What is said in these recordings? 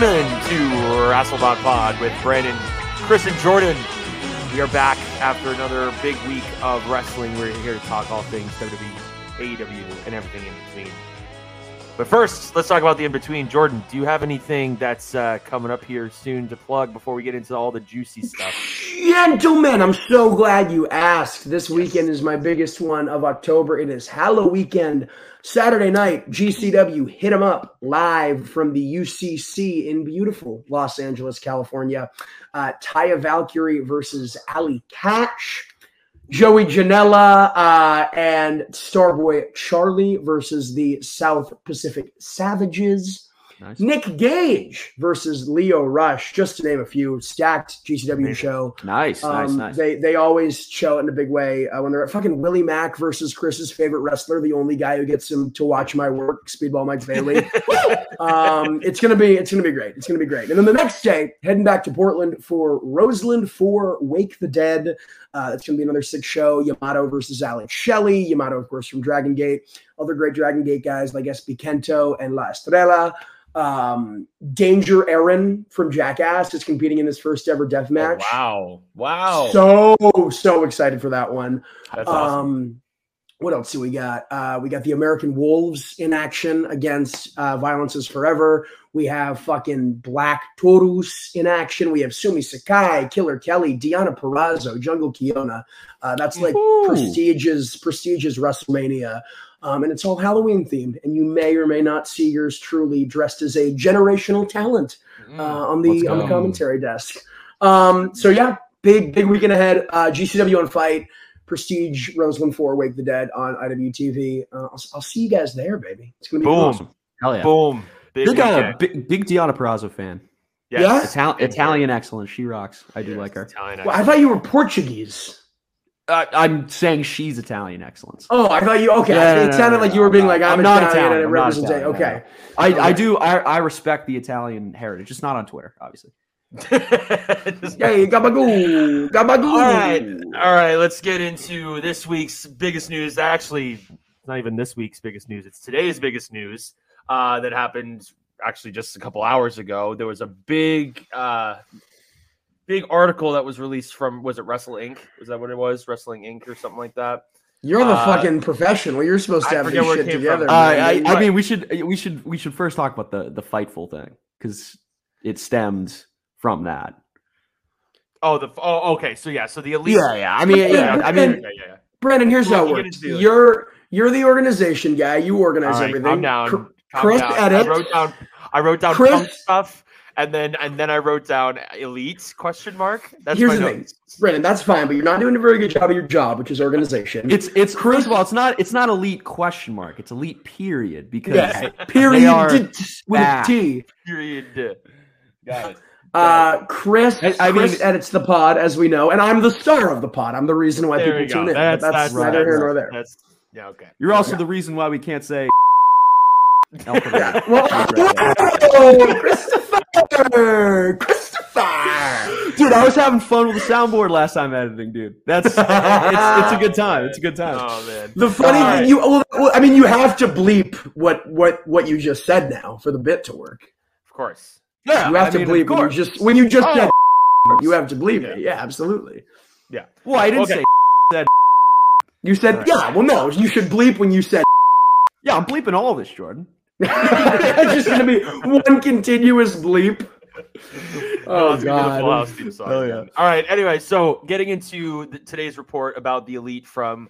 welcome in to Rasselbot Pod with Brandon, Chris, and Jordan. We are back after another big week of wrestling. We're here to talk all things WWE, AEW, and everything in between. But first, let's talk about the in between. Jordan, do you have anything that's uh, coming up here soon to plug before we get into all the juicy stuff? Gentlemen, I'm so glad you asked. This weekend is my biggest one of October. It is Halloween weekend. Saturday night, GCW hit 'em up live from the UCC in beautiful Los Angeles, California. Uh, Taya Valkyrie versus Allie Katch. Joey Janela uh, and Starboy Charlie versus the South Pacific Savages. Nice. Nick Gage versus Lio Rush, just to name a few. Stacked GCW show. Nice, nice, Um, nice. They they always show it in a big way uh, when they're at fucking Willie Mack versus Chris's favorite wrestler, the only guy who gets him to watch my work, Speedball Mike Bailey. um, it's gonna be it's gonna be great. It's gonna be great. And then the next day, heading back to Portland for Roseland for Wake the Dead. Uh, it's gonna be another six show. Yamato versus Alex Shelley. Yamato, of course, from Dragon Gate. Other great Dragon Gate guys like SB Kento and La Estrella. Um, Danger Ehren from Jackass is competing in his first ever death match. Oh, wow. Wow. So so excited for that one. that's awesome. What else do we got? Uh, we got the American Wolves in action against uh, Violence is Forever. We have fucking Black Taurus in action. We have Sumi Sakai, Killer Kelly, Deonna Purrazzo, Jungle Kyona. Uh, that's like Ooh. prestigious, prestigious WrestleMania. Um, and it's all Halloween themed. And you may or may not see yours truly dressed as a generational talent uh, on the on the commentary desk. Um, so yeah, big big weekend ahead. Uh, GCW on FITE, Prestige, Roseland Four, Wake the Dead on IWTV. Uh, I'll, I'll see you guys there, baby. It's gonna be Boom. awesome. Hell yeah. Boom. Big Big, uh, weekend. big, big Deonna Purrazzo fan. Yes. Yeah? Ital- Italian excellence. She rocks. I do Yes, like her. Italian Well, I thought you were Portuguese. Uh, I'm saying she's Italian excellence. Oh, I thought you. Okay, Yeah, no, it no, sounded no, like no, you were being no. like, I'm, I'm not Italian, Italian, it I'm not represents. Italian, Okay, I, I do. I, I respect the Italian heritage, just not on Twitter, obviously. hey, gabagoo, gabagoo. All right, all right. Let's get into this week's biggest news. Actually, it's not even this week's biggest news. It's today's biggest news uh, that happened actually just a couple hours ago. There was a big, uh, big article that was released from was it Wrestle Inc. Was that what it was? Wrestling Inc. or something like that. You're the Uh, fucking professional. You're supposed to I have this shit together. from. Uh, man. I, I Right. mean, we should we should we should first talk about the the fightful thing because it stemmed from that. Oh, the oh, okay. So yeah, so the elite. yeah. Yeah. I mean, Yeah, yeah. I mean, yeah, yeah. Brandon, here's how it We'll works. You're you're the organization guy. You organize right, everything. I'm down. Calm Chris down. edit. I wrote down. I wrote down Chris- stuff, and then and then I wrote down elite question mark. That's Here's my the thing. Brandon, that's fine, but you're not doing a very good job of your job, which is organization. it's it's Chris- first of all, it's not it's not elite question mark. It's elite period because yeah, period are d- d- with a. T. Period. Got it. Uh, Chris, I- I Chris mean- edits the pod, as we know, and I'm the star of the pod. I'm the reason why people tune in. That's, But that's, neither that's, here nor there. That's yeah. Okay. You're also the reason why we can't say. alphabet. Well, oh, Christopher, Christopher. dude, I was having fun with the soundboard last time editing, dude. That's it's, it's a good time. It's a good time. Oh man. The funny All thing, right. you well, well, I mean, you have to bleep what what what you just said now for the bit to work. Of course. Yeah, You have I to mean, bleep of when you just when you just Oh, said. You have to bleep it. Yeah, absolutely. Yeah. Well, I didn't Okay. say. You said, Alright. yeah. Well, no, you should bleep when you said. Yeah, I'm bleeping all this, Jordan. it's just gonna be one continuous bleep. Oh it's gonna be the Full god. House theme song Oh, again. All right. Anyway, so getting into the, today's report about the elite from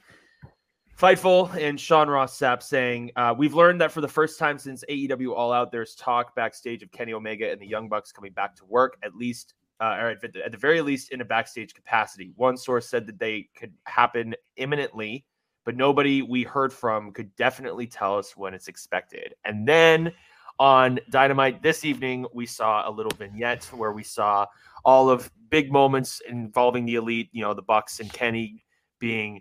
Fightful and Sean Ross Sapp saying, uh, We've learned that for the first time since AEW All Out, there's talk backstage of Kenny Omega and the Young Bucks coming back to work, at least, uh, or at at the very least, in a backstage capacity. One source said that they could happen imminently, but nobody we heard from could definitely tell us when it's expected. And then on Dynamite this evening, we saw a little vignette where we saw all of big moments involving the elite, you know, the Bucks and Kenny being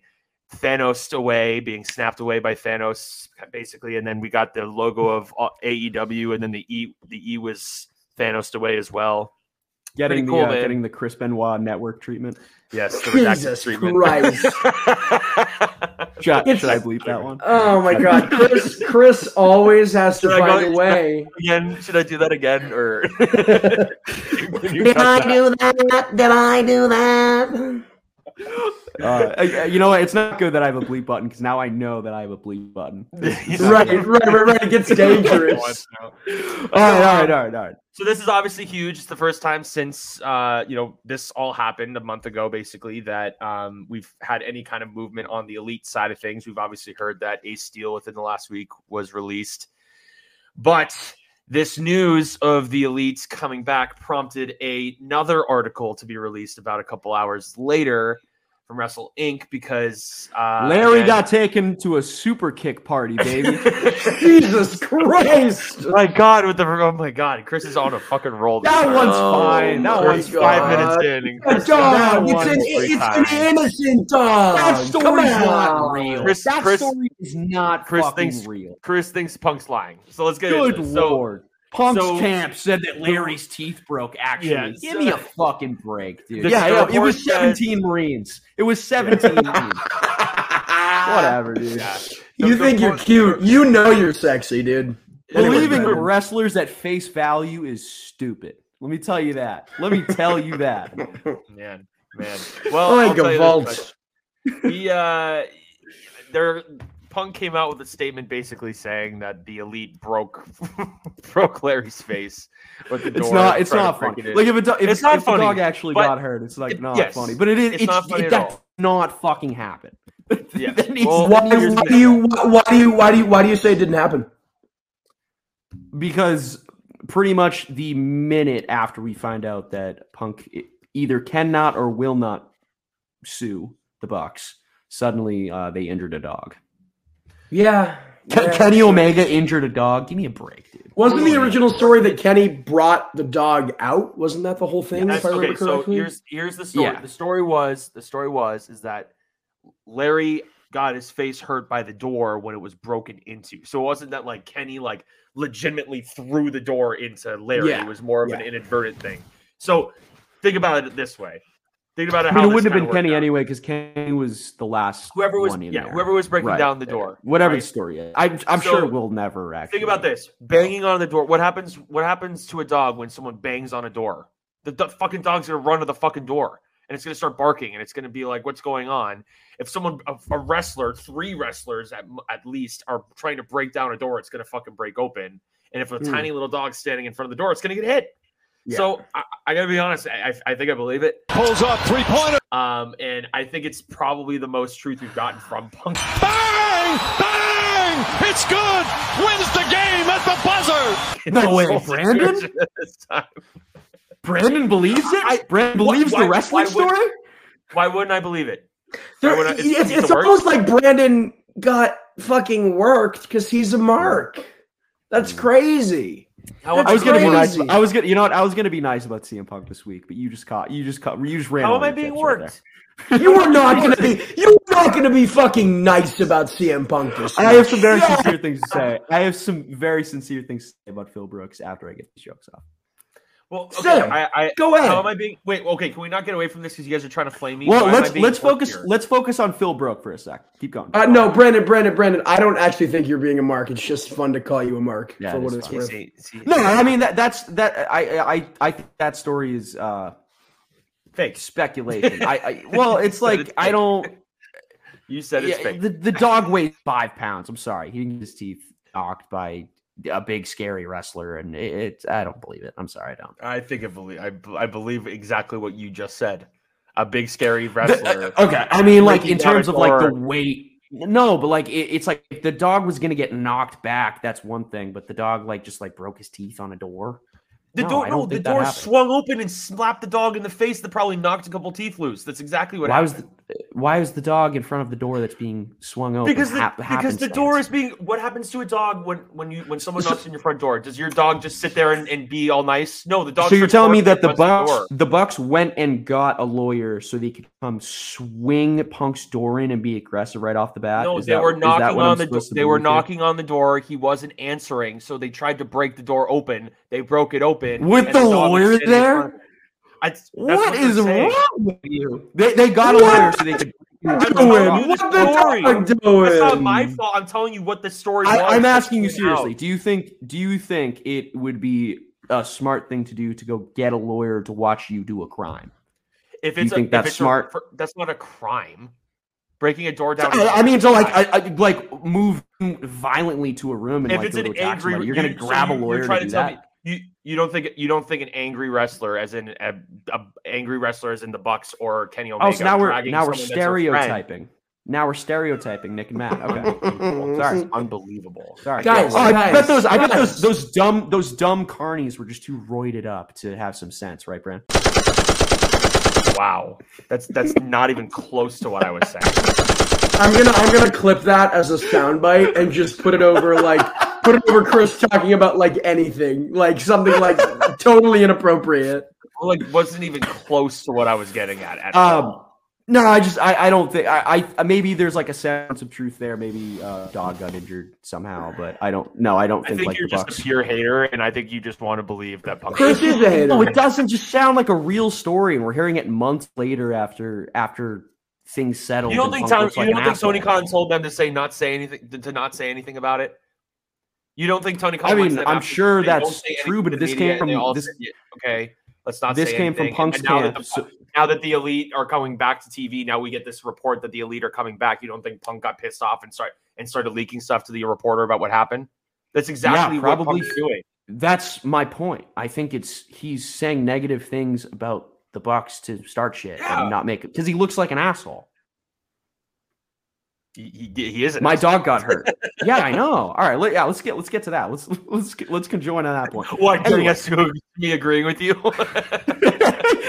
Thanos away, being snapped away by Thanos, basically, and then we got the logo of uh, AEW, and then the E the E was Thanos away as well. Getting Pretty cool, the uh, man. getting the Chris Benoit network treatment. Yes, the redacted Jesus treatment. Christ. Should, I- It's- should I bleep that one? Oh my god, Chris! Chris always has to Should I find go- a way. again. Should I do that again or? Did I that? do that? Did I do that? Uh, uh, you know what? It's not good that I have a bleep button because now I know that I have a bleep button. Right, right, right, right. It gets dangerous. All right, all right, all right, all right. So this is obviously huge. It's the first time since uh, you know this all happened a month ago, basically, that um, we've had any kind of movement on the elite side of things. We've obviously heard that Ace Steel within the last week was released, but this news of the elites coming back prompted another article to be released about a couple hours later from Wrestle Inc. because uh, Larry again- got taken to a super kick party, baby. Jesus Christ! my God, with the oh my God, Chris is on a fucking roll. That time. one's Oh fine. That my one's Five minutes in, and A Chris dog! that It's an, it's an innocent dog! That story's not real. Chris- that Chris- story is not Chris fucking thinks- real. Chris thinks Punk's lying. So let's get Good into it. So, lord. Punk's so- camp said that Larry's teeth broke. Actually, Yeah, give so- me a fucking break, dude. Yeah, yeah, it was says- 17 Marines. It was 17. Whatever, dude. yeah. You The- think the you're point- cute. You know you're sexy, dude. Believing Anyway, wrestlers at face value is stupid. Let me tell you that. Let me tell you that. Man, man. Well, Like I'll tell a you vault. this much. He, uh, there, Punk came out with a statement basically saying that the elite broke broke Larry's face with the door. It's not. It's not funny. it. Like if, a do- if, It's not if the dog actually got hurt, it's like it- not yes, funny. But it is. it's It's, not funny it, at all. not fucking happen. Yeah. Well, Why, why do you? Why do you? Why do you? Why do you say it didn't happen? because pretty much the minute after we find out that Punk either cannot or will not sue the Bucks, suddenly uh, they injured a dog. Yeah. Ke- yeah. Kenny Omega injured a dog. Give me a break, dude. Wasn't the original story that Kenny brought the dog out? Wasn't that the whole thing? That's, if I okay, remember so here's here's the story. Yeah. The story was the story was is that Larry got his face hurt by the door when it was broken into. So it wasn't that like Kenny like legitimately threw the door into Larry. Yeah, It was more of an inadvertent thing. So think about it this way. Think about it. I mean, it wouldn't have been Kenny out. anyway because Kenny was the last. Whoever was one in yeah, there. whoever was breaking Right. down the door. Whatever right? the story is, I'm, I'm So, sure we'll never actually. Think about this: banging on the door. What happens? What happens to a dog when someone bangs on a door? The, the fucking dog's gonna run to the fucking door, and it's gonna start barking, and it's gonna be like, "What's going on?" If someone, a, a wrestler, three wrestlers at at least, are trying to break down a door, it's gonna fucking break open. And if a Hmm. tiny little dog's standing in front of the door, it's gonna get hit. Yeah. So I, I gotta be honest. I, I I think I believe it. Pulls up three pointer. Um, and I think it's probably the most truth we've gotten from Punk. Bang! Bang! It's good. Wins the game at the buzzer. No way, Brandon? situation this time. Brandon believes it. I- Brandon Why- believes why- the wrestling why would- story. Why wouldn't I believe it? There- I- it's it's- it's, it's the almost like Brandon got fucking worked because he's a mark. That's crazy. How I was gonna be nice. crazy. I was gonna, you know what? I was gonna be nice about CM Punk this week, but you just caught, you just caught, you just ran. How am I being tips right worked? You are not gonna be. You're not gonna be fucking nice about CM Punk this there. I have some very Yeah. sincere things to say. I have some very sincere things to say about Phil Brooks after I get these jokes off. Well, okay, Say 'em. I, I, Go ahead. How am I being? Wait, okay. Can we not get away from this because you guys are trying to flame me? Well, Why let's let's focus. here? Let's focus on Phil Brook for a sec. Keep going. Uh, no, Brandon, Brandon, Brandon. I don't actually think you're being a mark. It's just fun to call you a mark Yeah, for it what is it's worth. See, see, no, I mean that that's that. I I I think that story is uh fake. speculation. I, I well, it's like it's I don't. You said it's Yeah, fake. the the dog weighs five pounds. I'm sorry, he didn't get his teeth knocked by a big scary wrestler, and it, it I don't believe it. I'm sorry, I don't. I think I believe. I, I believe exactly what you just said. A big scary wrestler. Uh, okay, I mean, like in terms of like the weight. No, but like it, it's like if the dog was gonna get knocked back, that's one thing. But the dog like just like broke his teeth on a door. the No, door, no, the door happened. swung open and slapped the dog in the face. That probably knocked a couple teeth loose. That's exactly what why was happened. the why is the dog in front of the door that's being swung open? because the, hap- because the door is being what happens to a dog when when you when someone knocks on your front door does your dog just sit there and, and be all nice no the dog So you're telling me that the Bucks, door. the Bucks went and got a lawyer so they could come swing Punk's door in and be aggressive right off the bat? no Is they that- were knocking I'm on the door they were believe here? knocking on the door he wasn't answering so they tried to break the door open they broke it open With and the lawyer there? I, What is wrong with you? They, they got a lawyer so they could I'm doing? you What the the story. dog doing? That's not my fault. I'm telling you what the story was. I, I'm asking you coming out. seriously. Do you think do you think it would be a smart thing to do to go get a lawyer to watch you do a crime? If You it's a, think if that's it's a- smart? for- that's not a crime. Breaking a door down. I, I mean, so like, I, I like move violently to a room and if like, it's an angry, somebody, you're gonna you- so grab a lawyer to to, do tell that. me you you don't think you don't think an angry wrestler, as in a, a angry wrestler, as in the Bucks or Kenny Omega. Oh, so now we're now we're someone that's their friend. stereotyping. Now we're stereotyping Nick and Matt. Okay, sorry, Unbelievable. sorry, Guys, Oh, I guys, bet those I bet guys. those those dumb those dumb carnies were just too roided up to have some sense, right, Brand? Wow, that's that's not even close to what I was saying. I'm gonna I'm gonna clip that as a soundbite and just put it over like put it over Chris talking about like anything, like something like totally inappropriate. Like, wasn't even close to what I was getting at. at all. Um, no, I just I, I don't think I, I maybe there's like a sense of truth there. Maybe uh, dog got injured somehow, but I don't. No, I don't I think, think like you're the just Bucks. a pure hater, and I think you just want to believe that Punk. Chris is a hater. No, it doesn't just sound like a real story, and we're hearing it months later after after things settled. You don't think Punk Tom, you like don't think Tony asshole. Khan told them to say not say anything to, to not say anything about it? You don't think Tony Khan? I mean, I'm sure that's true, but this came from- this- said, yeah, okay. Let's not. This came from. Punk's now that camp. the- so- now that the elite are coming back to TV, now we get this report that the elite are coming back. You don't think Punk got pissed off and start and started leaking stuff to the reporter about what happened? That's exactly what probably doing. That's my point. I think it's he's saying negative things about the Bucks to start shit Yeah. and not make it because he looks like an asshole. He, he, he isn't. My dog got hurt. yeah, I know. All right, let, yeah, let's get let's get to that. Let's let's get, let's conjoin on that point. What? Anyway. Anyway. to me agreeing with you?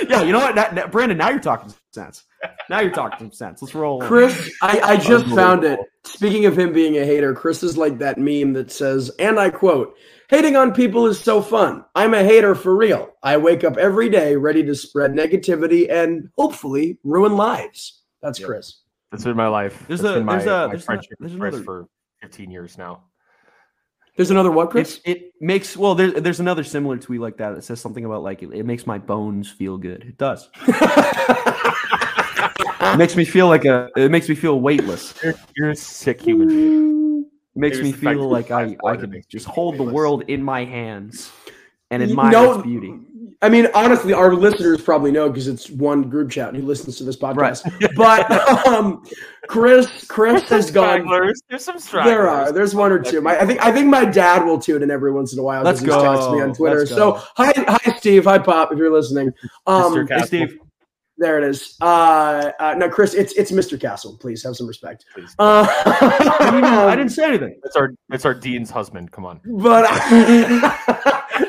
yeah, you know what, Now- now- Brandon? Now you're talking sense. Now you're talking some sense. Let's roll. Chris, I, I just found it. Speaking of him being a hater, Chris is like that meme that says, and I quote, hating on people is so fun. I'm a hater for real. I wake up every day ready to spread negativity and hopefully ruin lives. That's Yep. Chris. That's been my life. There's That's a- been my, there's a- my there's a- friendship there's with Chris another- for 15 years now. There's another what, Chris? It's, it makes well. There's there's another similar tweet like that that says something about like it, it makes my bones feel good. It does. It makes me feel like a. It makes me feel weightless. You're, you're a sick human being. It makes Maybe me it's the fact feel like I, I can just you hold the world in my hands and You admire know- its beauty. I mean, honestly, our listeners probably know because it's one group chat who listens to this podcast. But um, Chris, Chris has gone. There's some stragglers. There are. There's one or two. My, I think. I think my dad will tune in every once in a while. Let's because he's texted go. me on Twitter. Let's So hi, hi, Steve. Hi, Pop. If you're listening. Um, Mr. Hey, Castle. Steve. there it is. Uh, uh, no, Chris. It's it's Mr. Castle. Please have some respect. Please. Uh, I didn't say anything. It's our it's our dean's husband. Come on. But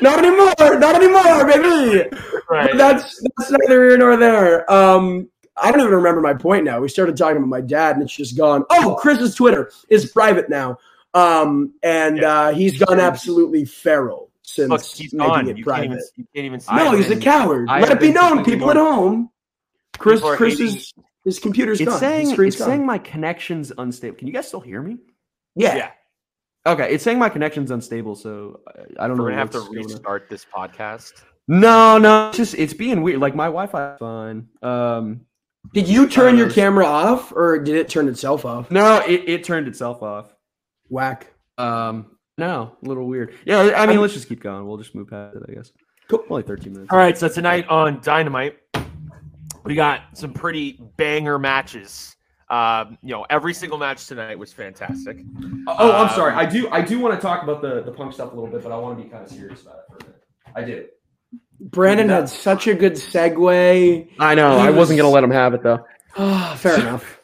not anymore. Not anymore, baby. But that's that's neither here nor there. Um, I don't even remember my point now. We started talking about my dad, and it's just gone. Oh, Chris's Twitter is private now, um, and Yeah. uh, he's gone absolutely feral since Look, he's making gone. it You can't private. even. You can't even. See no, him. he's a coward. I Let it be known, completely people at home. Chris, People Chris hating- is his computer's It's gone. saying His it's gone. saying my connection's unstable. Can you guys still hear me? yeah. Yeah. Okay, it's saying my connection's unstable, so I- I don't know. We're gonna have to what's going on. restart this podcast. No, no, it's just it's being weird. Like my Wi-Fi fine. Um, Did you turn your camera off, or did it turn itself off? no, it, it turned itself off. Whack. Um, no, a little weird. Yeah, I mean, let's just keep going. We'll just move past it, I guess. Cool. Only thirteen minutes. All right, so tonight on Dynamite, we got some pretty banger matches. Um, you know, every single match tonight was fantastic. Oh, I'm Um, sorry. I do I do want to talk about the the punk stuff a little bit, but I want to be kind of serious about it for a minute. I do. Brandon had such a good segue. I know. He I wasn't gonna let him have it though. Ah, fair enough.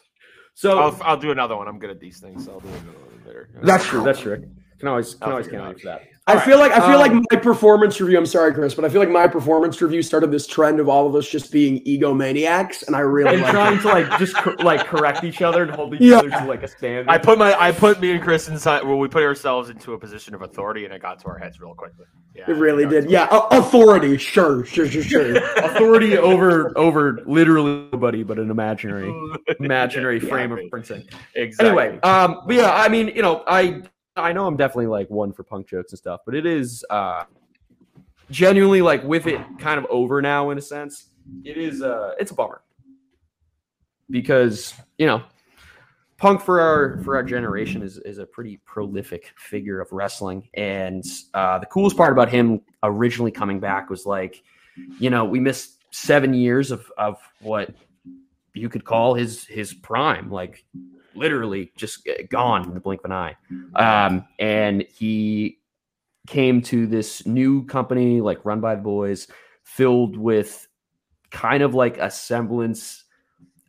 So I'll, I'll do another one. I'm good at these things, so I'll do another one later. that's true. That's true. Can always can I'll always figure count out. for that. I All feel like I feel um, like my performance review. I'm sorry, Chris, but I feel like my performance review started this trend of all of us just being egomaniacs, and I really and like trying it. to like just cor- like correct each other and hold each Yeah. other to like a standard. I put my I put me and Chris inside Well, we put ourselves into a position of authority, and it got to our heads real quickly. Yeah, It really got did. Yeah, a- authority. Sure, sure, sure, sure. authority over over literally nobody but an imaginary imaginary frame of Exactly. referencing. Exactly. Anyway, um, but yeah, I mean, you know, I I know I'm definitely like one for punk jokes and stuff, but it is uh genuinely like with it kind of over now in a sense. It is uh it's a bummer. because you know Punk for our for our generation is is a pretty prolific figure of wrestling, and uh, the coolest part about him originally coming back was like, you know, we missed seven years of of what you could call his his prime, like literally just gone in the blink of an eye, um, and he came to this new company like run by the boys, filled with kind of like a semblance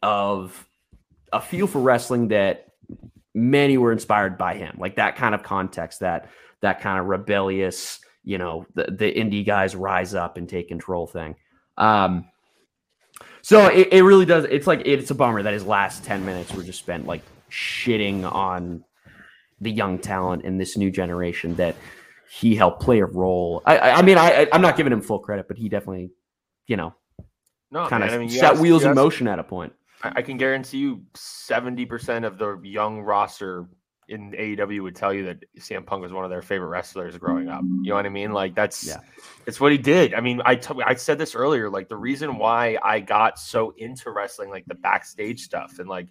of a feel for wrestling that many were inspired by him, like that kind of context, that that kind of rebellious, you know, the, the indie guys rise up and take control thing. Um, so it, it really does. It's like it's a bummer that his last ten minutes were just spent like shitting on the young talent in this new generation that he helped play a role. I, I mean, I, I'm not giving him full credit, but he definitely, you know, No, kind of I mean, set ask- wheels in ask- motion at a point. I I can guarantee you 70% of the young roster in AEW would tell you that CM Punk was one of their favorite wrestlers growing up. You know what I mean? Like that's Yeah. it's what he did. I mean, I t- I said this earlier like the reason why I got so into wrestling like the backstage stuff and like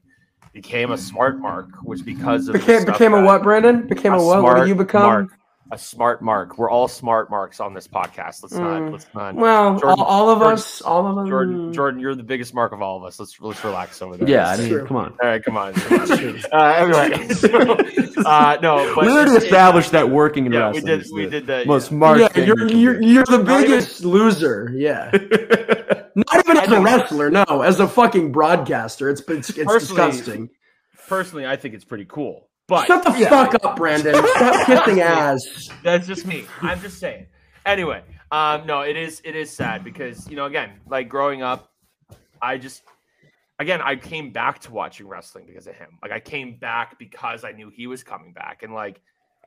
became a mm. smart mark was because of Became, became a what, Brandon? Became a, a what? What did you become? mark. A smart mark. We're all smart marks on this podcast. Let's not Mm. let's not Well, Jordan- all, all of Jordan- us, all of us. Jordan Jordan, you're the biggest mark of all of us. Let's let's relax over there. Yeah, I mean, true. come on. All right, come on. Come on. uh, anyway, so, uh, no, but we already established that working in Yeah, we did. is We the did that. most yeah. smart. yeah, thing you're you can you're, you're the Not even- biggest loser. Yeah, not even as a wrestler. No, as a fucking broadcaster, it's it's, it's disgusting. Personally, I think it's pretty cool. But Shut the yeah, fuck up, Brandon. Stop kissing ass. That's just me. I'm just saying. Anyway, um, no, it is it is sad because you know, again, like growing up, I just again I came back to watching wrestling because of him. Like I came back because I knew he was coming back, and like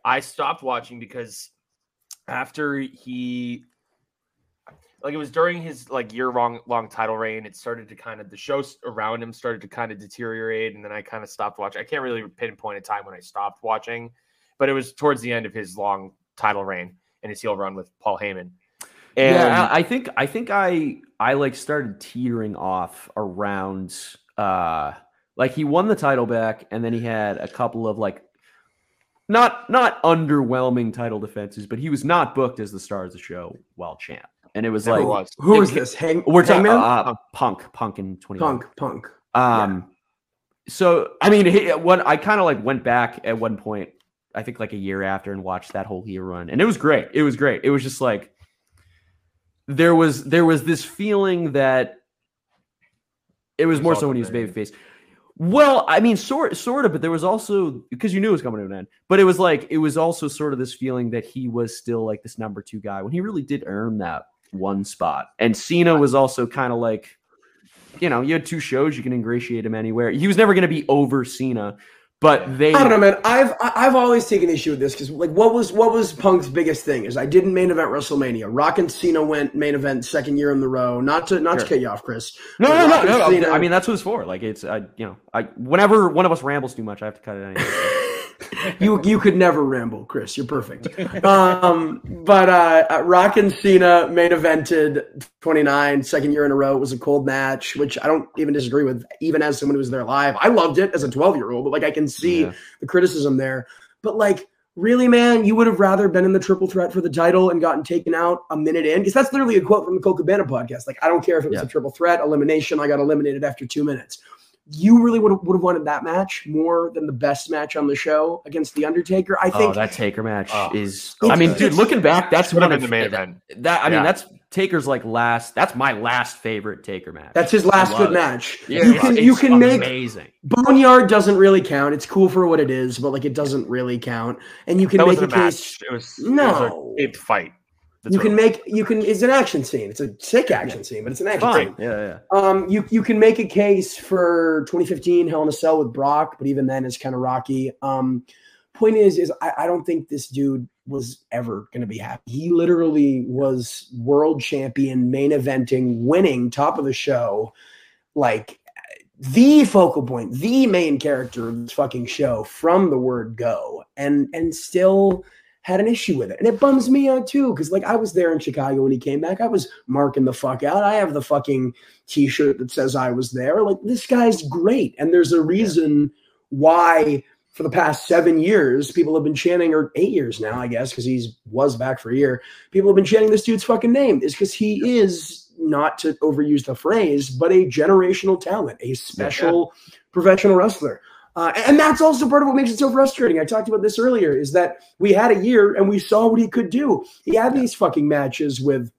I stopped watching because after he like it was during his like year long long title reign it started to kind of the shows around him started to kind of deteriorate and then i kind of stopped watching i can't really pinpoint a time when i stopped watching but it was towards the end of his long title reign and his heel run with paul heyman and yeah, I I think I think I I like started teetering off around uh like he won the title back and then he had a couple of like not not underwhelming title defenses, but he was not booked as the star of the show while champ. And it was never like was Who It is this? Hang, we're talking Hangman? uh, punk punk in 20 punk, punk. Um, so I mean, he, what I kind of like went back at one point, I think like a year after, and watched that whole year run, and it was great. It was great. It was just like there was there was this feeling that it was It was more so when he was good. babyface. Well, I mean, sort sort of, but there was also because you knew it was coming to an end. But it was like it was also sort of this feeling that he was still like this number two guy when he really did earn that one spot. And Cena was also kind of like, you know, you had two shows, you can ingratiate him anywhere. He was never going to be over Cena, but they. I don't know, man. I've I've always taken issue with this because like what was what was Punk's biggest thing is I didn't main event WrestleMania. Rock and Cena went main event second year in the row. Not to not Sure. to cut you off, Chris. No, no, no, no, no. I mean, that's what it's for. Like, it's, I, you know, I whenever one of us rambles too much, I have to cut it anyway. you you could never ramble, Chris. You're perfect. Um, but uh, uh, Rock and Cena main evented 29, second year in a row. It was a cold match, which I don't even disagree with, even as someone who was there live. I loved it as a 12 year old, but like I can see Yeah. the criticism there. But like, really, man, you would have rather been in the triple threat for the title and gotten taken out a minute in? Because that's literally a quote from the Colt Cabana podcast. Like, I don't care if it was Yeah. a triple threat elimination. I got eliminated after two minutes. You really would have, would have wanted that match more than the best match on the show against the Undertaker. I oh, think that Taker match Oh, is. I mean, good. dude, looking back, that's Would have one of the main event. That I mean, Yeah. that's Taker's like last. That's my last favorite Taker match. that's his last good it. match. Yeah, you it's- can you it's can make amazing. Boneyard doesn't really count. It's cool for what it is, but like it doesn't really count. And you can that make wasn't a a case. match. It was No. It was a fight. That's You can make you can. It's an action scene. It's a sick action scene, but it's an action Fine. scene. Yeah, yeah. Um, you you can make a case for 2015 Hell in a Cell with Brock, but even then it's kind of rocky. Um, point is, is I, I don't think this dude was ever going to be happy. He literally was world champion, main eventing, winning, top of the show, like the focal point, the main character of this fucking show from the word go, and and still had an issue with it. And it bums me out too, because like I was there in Chicago when he came back. I was marking the fuck out. I have the fucking t-shirt that says I was there. Like this guy's great. And there's a reason why for the past seven years, people have been chanting, or eight years now, I guess, because he's was back for a year. People have been chanting this dude's fucking name. Is because he is not to overuse the phrase, but a generational talent, a special yeah. professional wrestler. Uh, and that's also part of what makes it so frustrating. I talked about this earlier is that we had a year and we saw what he could do. He had these fucking matches with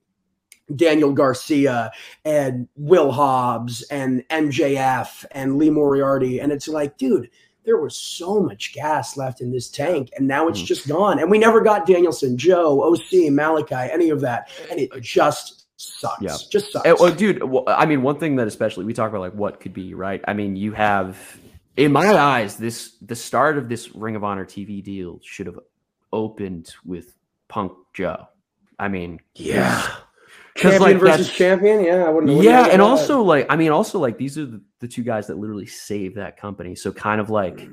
Daniel Garcia and Will Hobbs and MJF and Lee Moriarty. And it's like, dude, there was so much gas left in this tank, and now it's mm. just gone. And we never got Danielson, Joe, OC, Malakai, any of that. And it just sucks. Yeah. Just sucks. And, well, dude, well, I mean, one thing that especially we talk about like what could be, right? I mean, you have in my eyes, this the start of this Ring of Honor TV deal should have opened with Punk Joe. I mean, yeah. Champion like versus champion, yeah, I wouldn't. yeah, and also that. like, I mean, also like these are the, the two guys that literally saved that company. So kind of like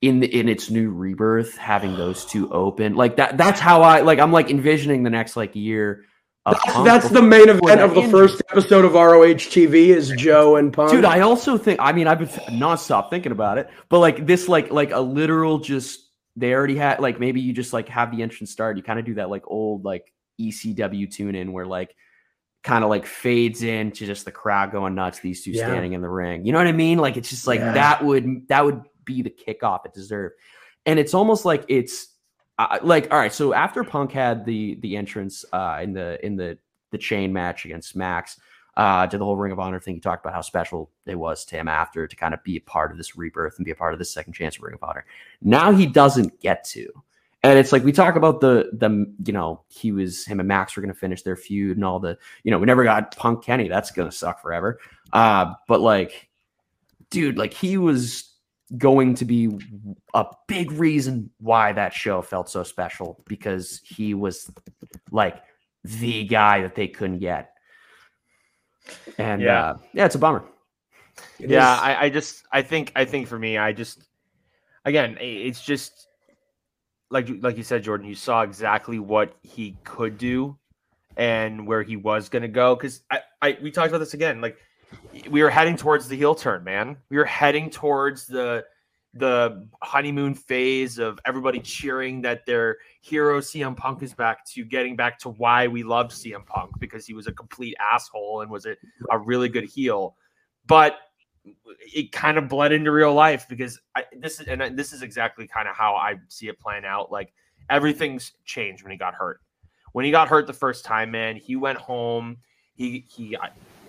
in the, in its new rebirth, having those two open, like that. That's how I like. I'm like envisioning the next like year Uh, that's, that's the main event of the first episode of ROH TV is Joe and Punk. Dude, I also think I mean I've been nonstop thinking about it, but like this like like a literal just they already had like maybe you just like have the entrance start. You kind of do that like old like ECW tune in where like kind of like fades into just the crowd going nuts, these two yeah. standing in the ring. You know what I mean? Like it's just like yeah. that would that would be the kickoff it deserved. And it's almost like it's uh, like all right so after punk had the the entrance uh in the in the the chain match against max uh to the whole ring of honor thing he talked about how special it was to him after to kind of be a part of this rebirth and be a part of this second chance ring of honor. Now he doesn't get to. And it's like we talk about the the you know he was him and max were going to finish their feud and all the you know we never got punk kenny that's going to suck forever. Uh but like dude like he was going to be a big reason why that show felt so special because he was like the guy that they couldn't get. And yeah, uh, yeah, it's a bummer. It yeah, I, I, just I think I think for me, I just again, it's just like like you said, Jordan, you saw exactly what he could do and where he was going to go. Because I, I we talked about this again, like we were heading towards the heel turn, man. We were heading towards the the honeymoon phase of everybody cheering that their hero CM Punk is back to getting back to why we loved CM Punk because he was a complete asshole and was a, a really good heel. But it kind of bled into real life because I, this is and this is exactly kind of how I see it playing out. Like everything's changed when he got hurt. When he got hurt the first time, man, he went home. He he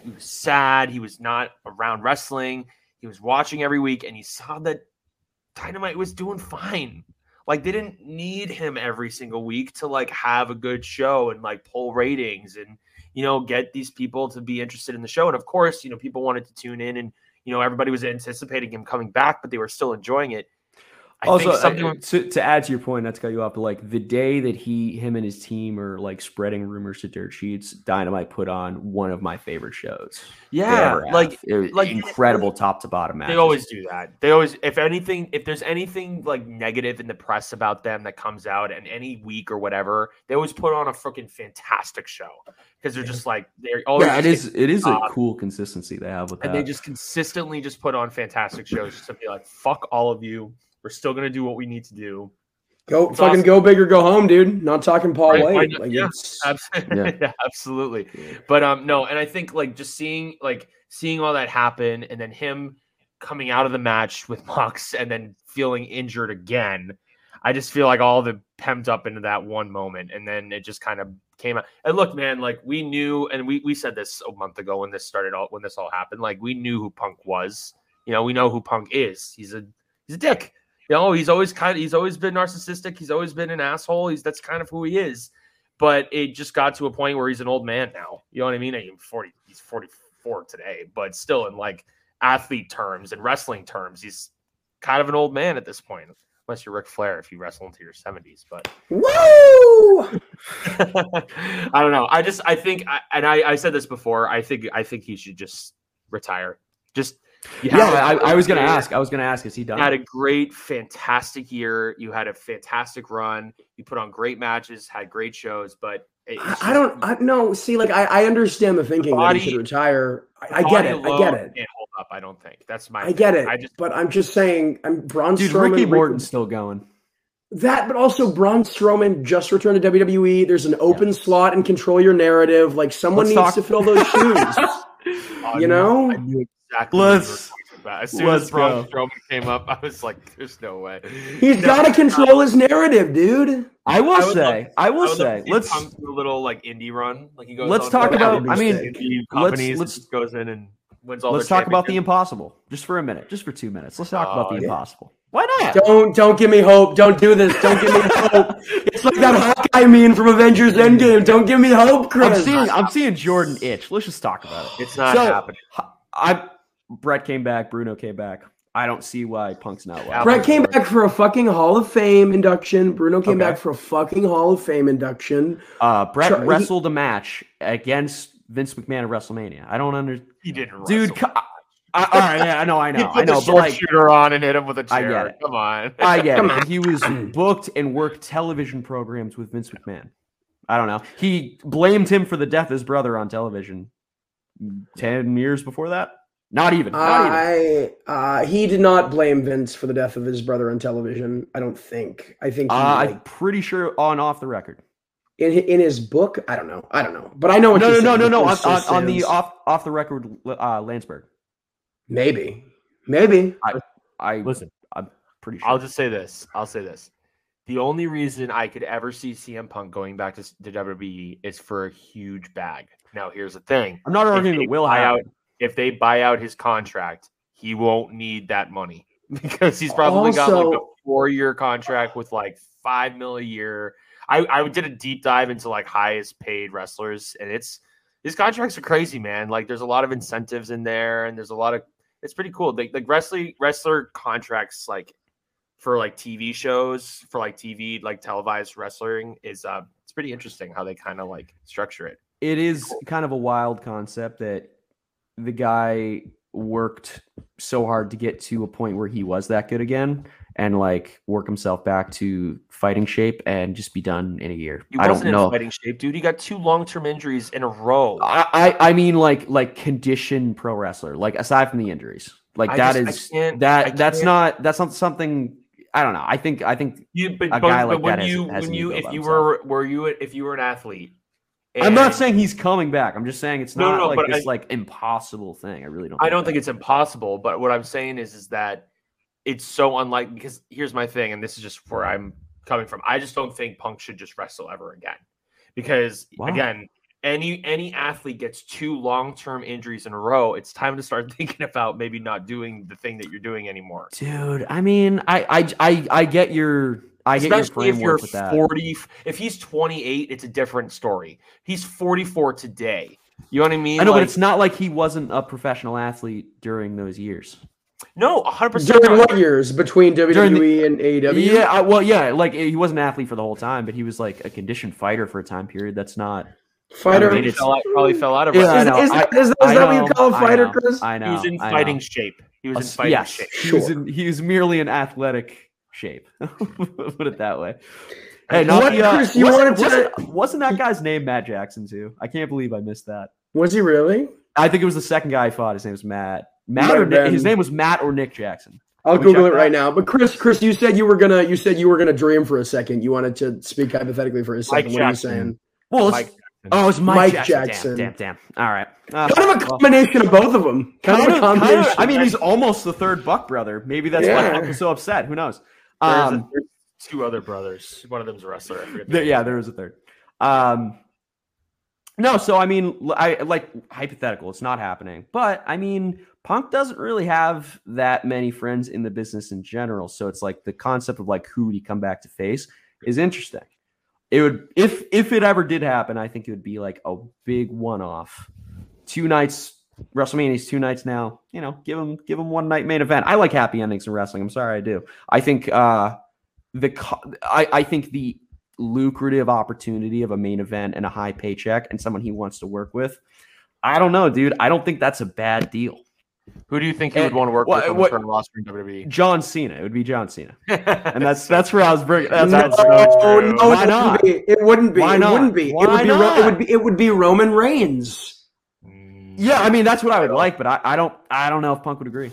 he was sad. He was not around wrestling. He was watching every week, and he saw that Dynamite was doing fine. Like they didn't need him every single week to like have a good show and like pull ratings and you know get these people to be interested in the show. And of course, you know people wanted to tune in and you know everybody was anticipating him coming back, but they were still enjoying it. I also, uh, something I, to, to add to your point, not to cut you off, but like the day that he, him, and his team are like spreading rumors to dirt sheets, Dynamite put on one of my favorite shows. Yeah, like like incredible top to bottom match. They always do that. They always, if anything, if there's anything like negative in the press about them that comes out, and any week or whatever, they always put on a freaking fantastic show because they're just like they're always. Yeah, it is. It is a uh, cool consistency they have with and that. And they just consistently just put on fantastic shows just to be like, fuck all of you we're still gonna do what we need to do. Go it's fucking awesome. go big or go home, dude. Not talking Paul right, Wight. Like, yeah, absolutely. Yeah. yeah. absolutely. But um, no, and I think like just seeing like seeing all that happen, and then him coming out of the match with Mox, and then feeling injured again. I just feel like all the pent up into that one moment, and then it just kind of came out. And look, man, like we knew, and we we said this a month ago when this started all when this all happened. Like we knew who Punk was. You know, we know who Punk is. He's a he's a dick. You oh, know, he's always kind of he's always been narcissistic. He's always been an asshole. He's that's kind of who he is. But it just got to a point where he's an old man now. You know what I mean? He's 40, he's 44 today, but still in like athlete terms and wrestling terms, he's kind of an old man at this point. Unless you're Ric Flair if you wrestle into your 70s. But woo! I don't know. I just I think and I, I said this before, I think I think he should just retire. Just Yeah, had a I, I was gonna ask. I was gonna ask. Is he done? You had a great, fantastic year. You had a fantastic run. You put on great matches, had great shows, but it- I, don't. I, no, see, like I, I understand the thinking that body- he should retire. I, I get it. I get it. Can't hold up. I don't think that's my. I get it. I just but I'm just saying, I'm Braun Dude, Strowman. Ricky Morton's still going. That, but also Braun Strowman just returned to WWE. There's an open slot and control your narrative. Like someone Let's needs talk- to fill those shoes. You oh, know? I knew exactly. what you were Let's- talking about. As soon as Braun go. Strowman came up, I was like, "There's no way." He's No, got to control his narrative, dude. I will I say. love- I will I would say. to Let's. Punk do a little like indie run. Like he goes. Let's on talk about- I mean, companies. let's- and just goes in and wins all. Let's talk about the impossible, just for a minute, just for two minutes. Let's talk about Oh, the uh, yeah. impossible. Why not? Don't don't give me hope. Don't do this. Don't give me hope. It's like that Hawkeye meme from Avengers Endgame. Don't give me hope, Chris. I'm seeing. I'm seeing Jordan itch. Let's just talk about it. It's not So, happening. I. Brett came back. Bruno came back. I don't see why Punk's not well. Brett came back for a fucking Hall of Fame induction. Bruno came Okay. back for a fucking Hall of Fame induction. Uh, Brett Char- he- wrestled a match against Vince McMahon at WrestleMania. I don't understand. He didn't. Dude, wrestle. co- I, all right, yeah, I know, I He know, put I know, the but like, shooter on and hit him with a I chair. get it. Come on. I get Come it. on. He was booked and worked television programs with Vince McMahon. I don't know. He blamed him for the death of his brother on television ten years before that. Not even. Not even. I uh, he did not blame Vince for the death of his brother on television. I don't think. I think he, Uh, I'm pretty sure on off the record. in in his book. I don't know. I don't know. But I know what No, you're no, no, no, no. On, on, on the off off the record, uh, Landsberg. maybe, maybe. I Listen, I'm pretty sure. I'll just say this. I'll say this. The only reason I could ever see CM Punk going back to, s- to WWE is for a huge bag. Now, here's the thing: I'm not arguing they it will buy out, happen. If they buy out his contract, he won't need that money because he's probably got like a four-year contract with like five mil a year. I, I did a deep dive into like highest paid wrestlers, and it's these contracts are crazy, man. Like there's a lot of incentives in there, and there's a lot of it's pretty cool. Like like wrestling wrestler contracts, like for like TV shows, for like TV like televised wrestling is uh it's pretty interesting how they kind of like structure it. it is kind of a wild concept that the guy worked so hard to get to a point where he was that good again and like work himself back to fighting shape and just be done in a year. He I wasn't don't in know. fighting shape, dude. He got two long term injuries in a row. I, I I mean like like condition pro wrestler like aside from the injuries like I that just- is that that's can't- that's not something I don't know I think I think You, but, a guy but like when that you has when you if you himself. were were you if you were an athlete, I'm not saying he's coming back I'm just saying it's No, not no, like this I- like impossible thing I really don't I don't think it's impossible, but what I'm saying is is that it's so unlike because here's my thing, and this is just where I'm coming from. I just don't think Punk should just wrestle ever again. Because Wow. again, any any athlete gets two long-term injuries in a row, it's time to start thinking about maybe not doing the thing that you're doing anymore. Dude, I mean, I I I, I get your I get your Especially if you're framework with that. 40 if he's 28, it's a different story. He's 44 today. You know what I mean? I know, but it's not like he wasn't a professional athlete during those years. no 100% During what years between WWE the- and AEW? Yeah, I, well, yeah, like he wasn't an athlete for the whole time, but he was like a conditioned fighter for a time period. That's not. fighter. I mean, He it's- fell out, probably fell out of Yeah, wrestling. I is, is, I- is, is I that what you call a I fighter, know, Chris? I know. he was in fighting shape. He was in fighting yes, shape. he was Sure. in, he was merely an athletic shape. Put it that way. Hey, not What, the, uh, Chris, you wasn't, wanted to- wasn't, that guy's name Matt Jackson too? I can't believe I missed that. Was he really? I think it was the second guy I fought. His name was Matt. Matt or Nick, his name was Matt or Nick Jackson. I'll Google it right now. But Chris, Chris, you said you were gonna you said you were gonna dream for a second. You wanted to speak hypothetically for a second. Mike what are you saying? Well, Mike oh, it's Mike, Mike Jackson. Jackson. Damn, damn, damn. All right. Uh, Kind of a well, combination of both of them. Kind, kind of a of- kind of- combination. I mean, he's almost the third Buck brother. Maybe that's why Yeah. Buck was so upset. Who knows? There's, a- Um, there's two other brothers. One of them's a wrestler. There, yeah, there was a third. Um, no, so I mean, I like hypothetical. It's not happening, but I mean, Punk doesn't really have that many friends in the business in general. So it's like the concept of like who would he come back to face is interesting. It would if if it ever did happen, I think it would be like a big one off. Two nights WrestleMania's two nights now. You know, give him give him one night main event. I like happy endings in wrestling. I'm sorry, I do. I think uh the I I think the lucrative opportunity of a main event and a high paycheck and someone he wants to work with. I don't know, dude. I don't think that's a bad deal. Who do you think you would want to work what- with on what- the current roster in WWE? John Cena. It would be John Cena, and that's that's where I was bringing. That's, no, that's so true. no, Why it not? Wouldn't be. It wouldn't be. Why it wouldn't be. Why it would be. Not? it would be. It would be Roman Reigns. Yeah. I mean, that's what I would like, but I, I don't I don't know if Punk would agree.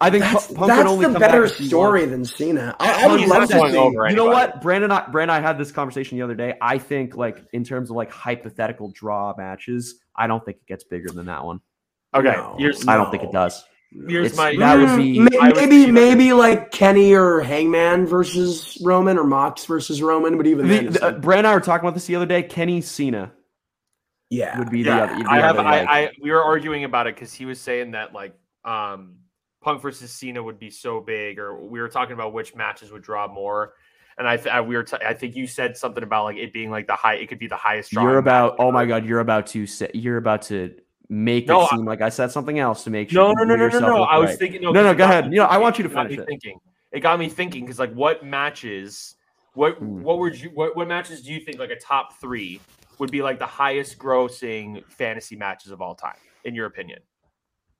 I think That's, Punk would that's only the come better back story than Cena. I, I would love not to going see. over You know what, Brandon? I, Brandon, and I had this conversation the other day. I think, like, in terms of like hypothetical draw matches, I don't think it gets bigger than that one. Okay, No. here's I don't think it does. here's It's- my that would Mm, be- may- maybe maybe like Kenny or Hangman versus Roman or Mox versus Roman, but even The, then, it's the, uh, like- Brandon and I were talking about this the other day. Kenny Cena yeah, would be the other. The I have. other, I, like- I we were arguing about it because he was saying that like um Punk versus Cena would be so big, or we were talking about which matches would draw more. And I, th- I we were. T- I think you said something about like it being like the high. It could be the highest. drawing You're about. match Oh my god! You're about to say. You're about to make No, it I- seem like I said something else to make sure. no, no, no, no, yourself no. look I was right. thinking. No, No, no, 'cause it go ahead. me You know, I want you to finish it. Thinking. It got me thinking because like what matches, what Hmm. what would you what what matches do you think like a top three would be like the highest grossing fantasy matches of all time in your opinion?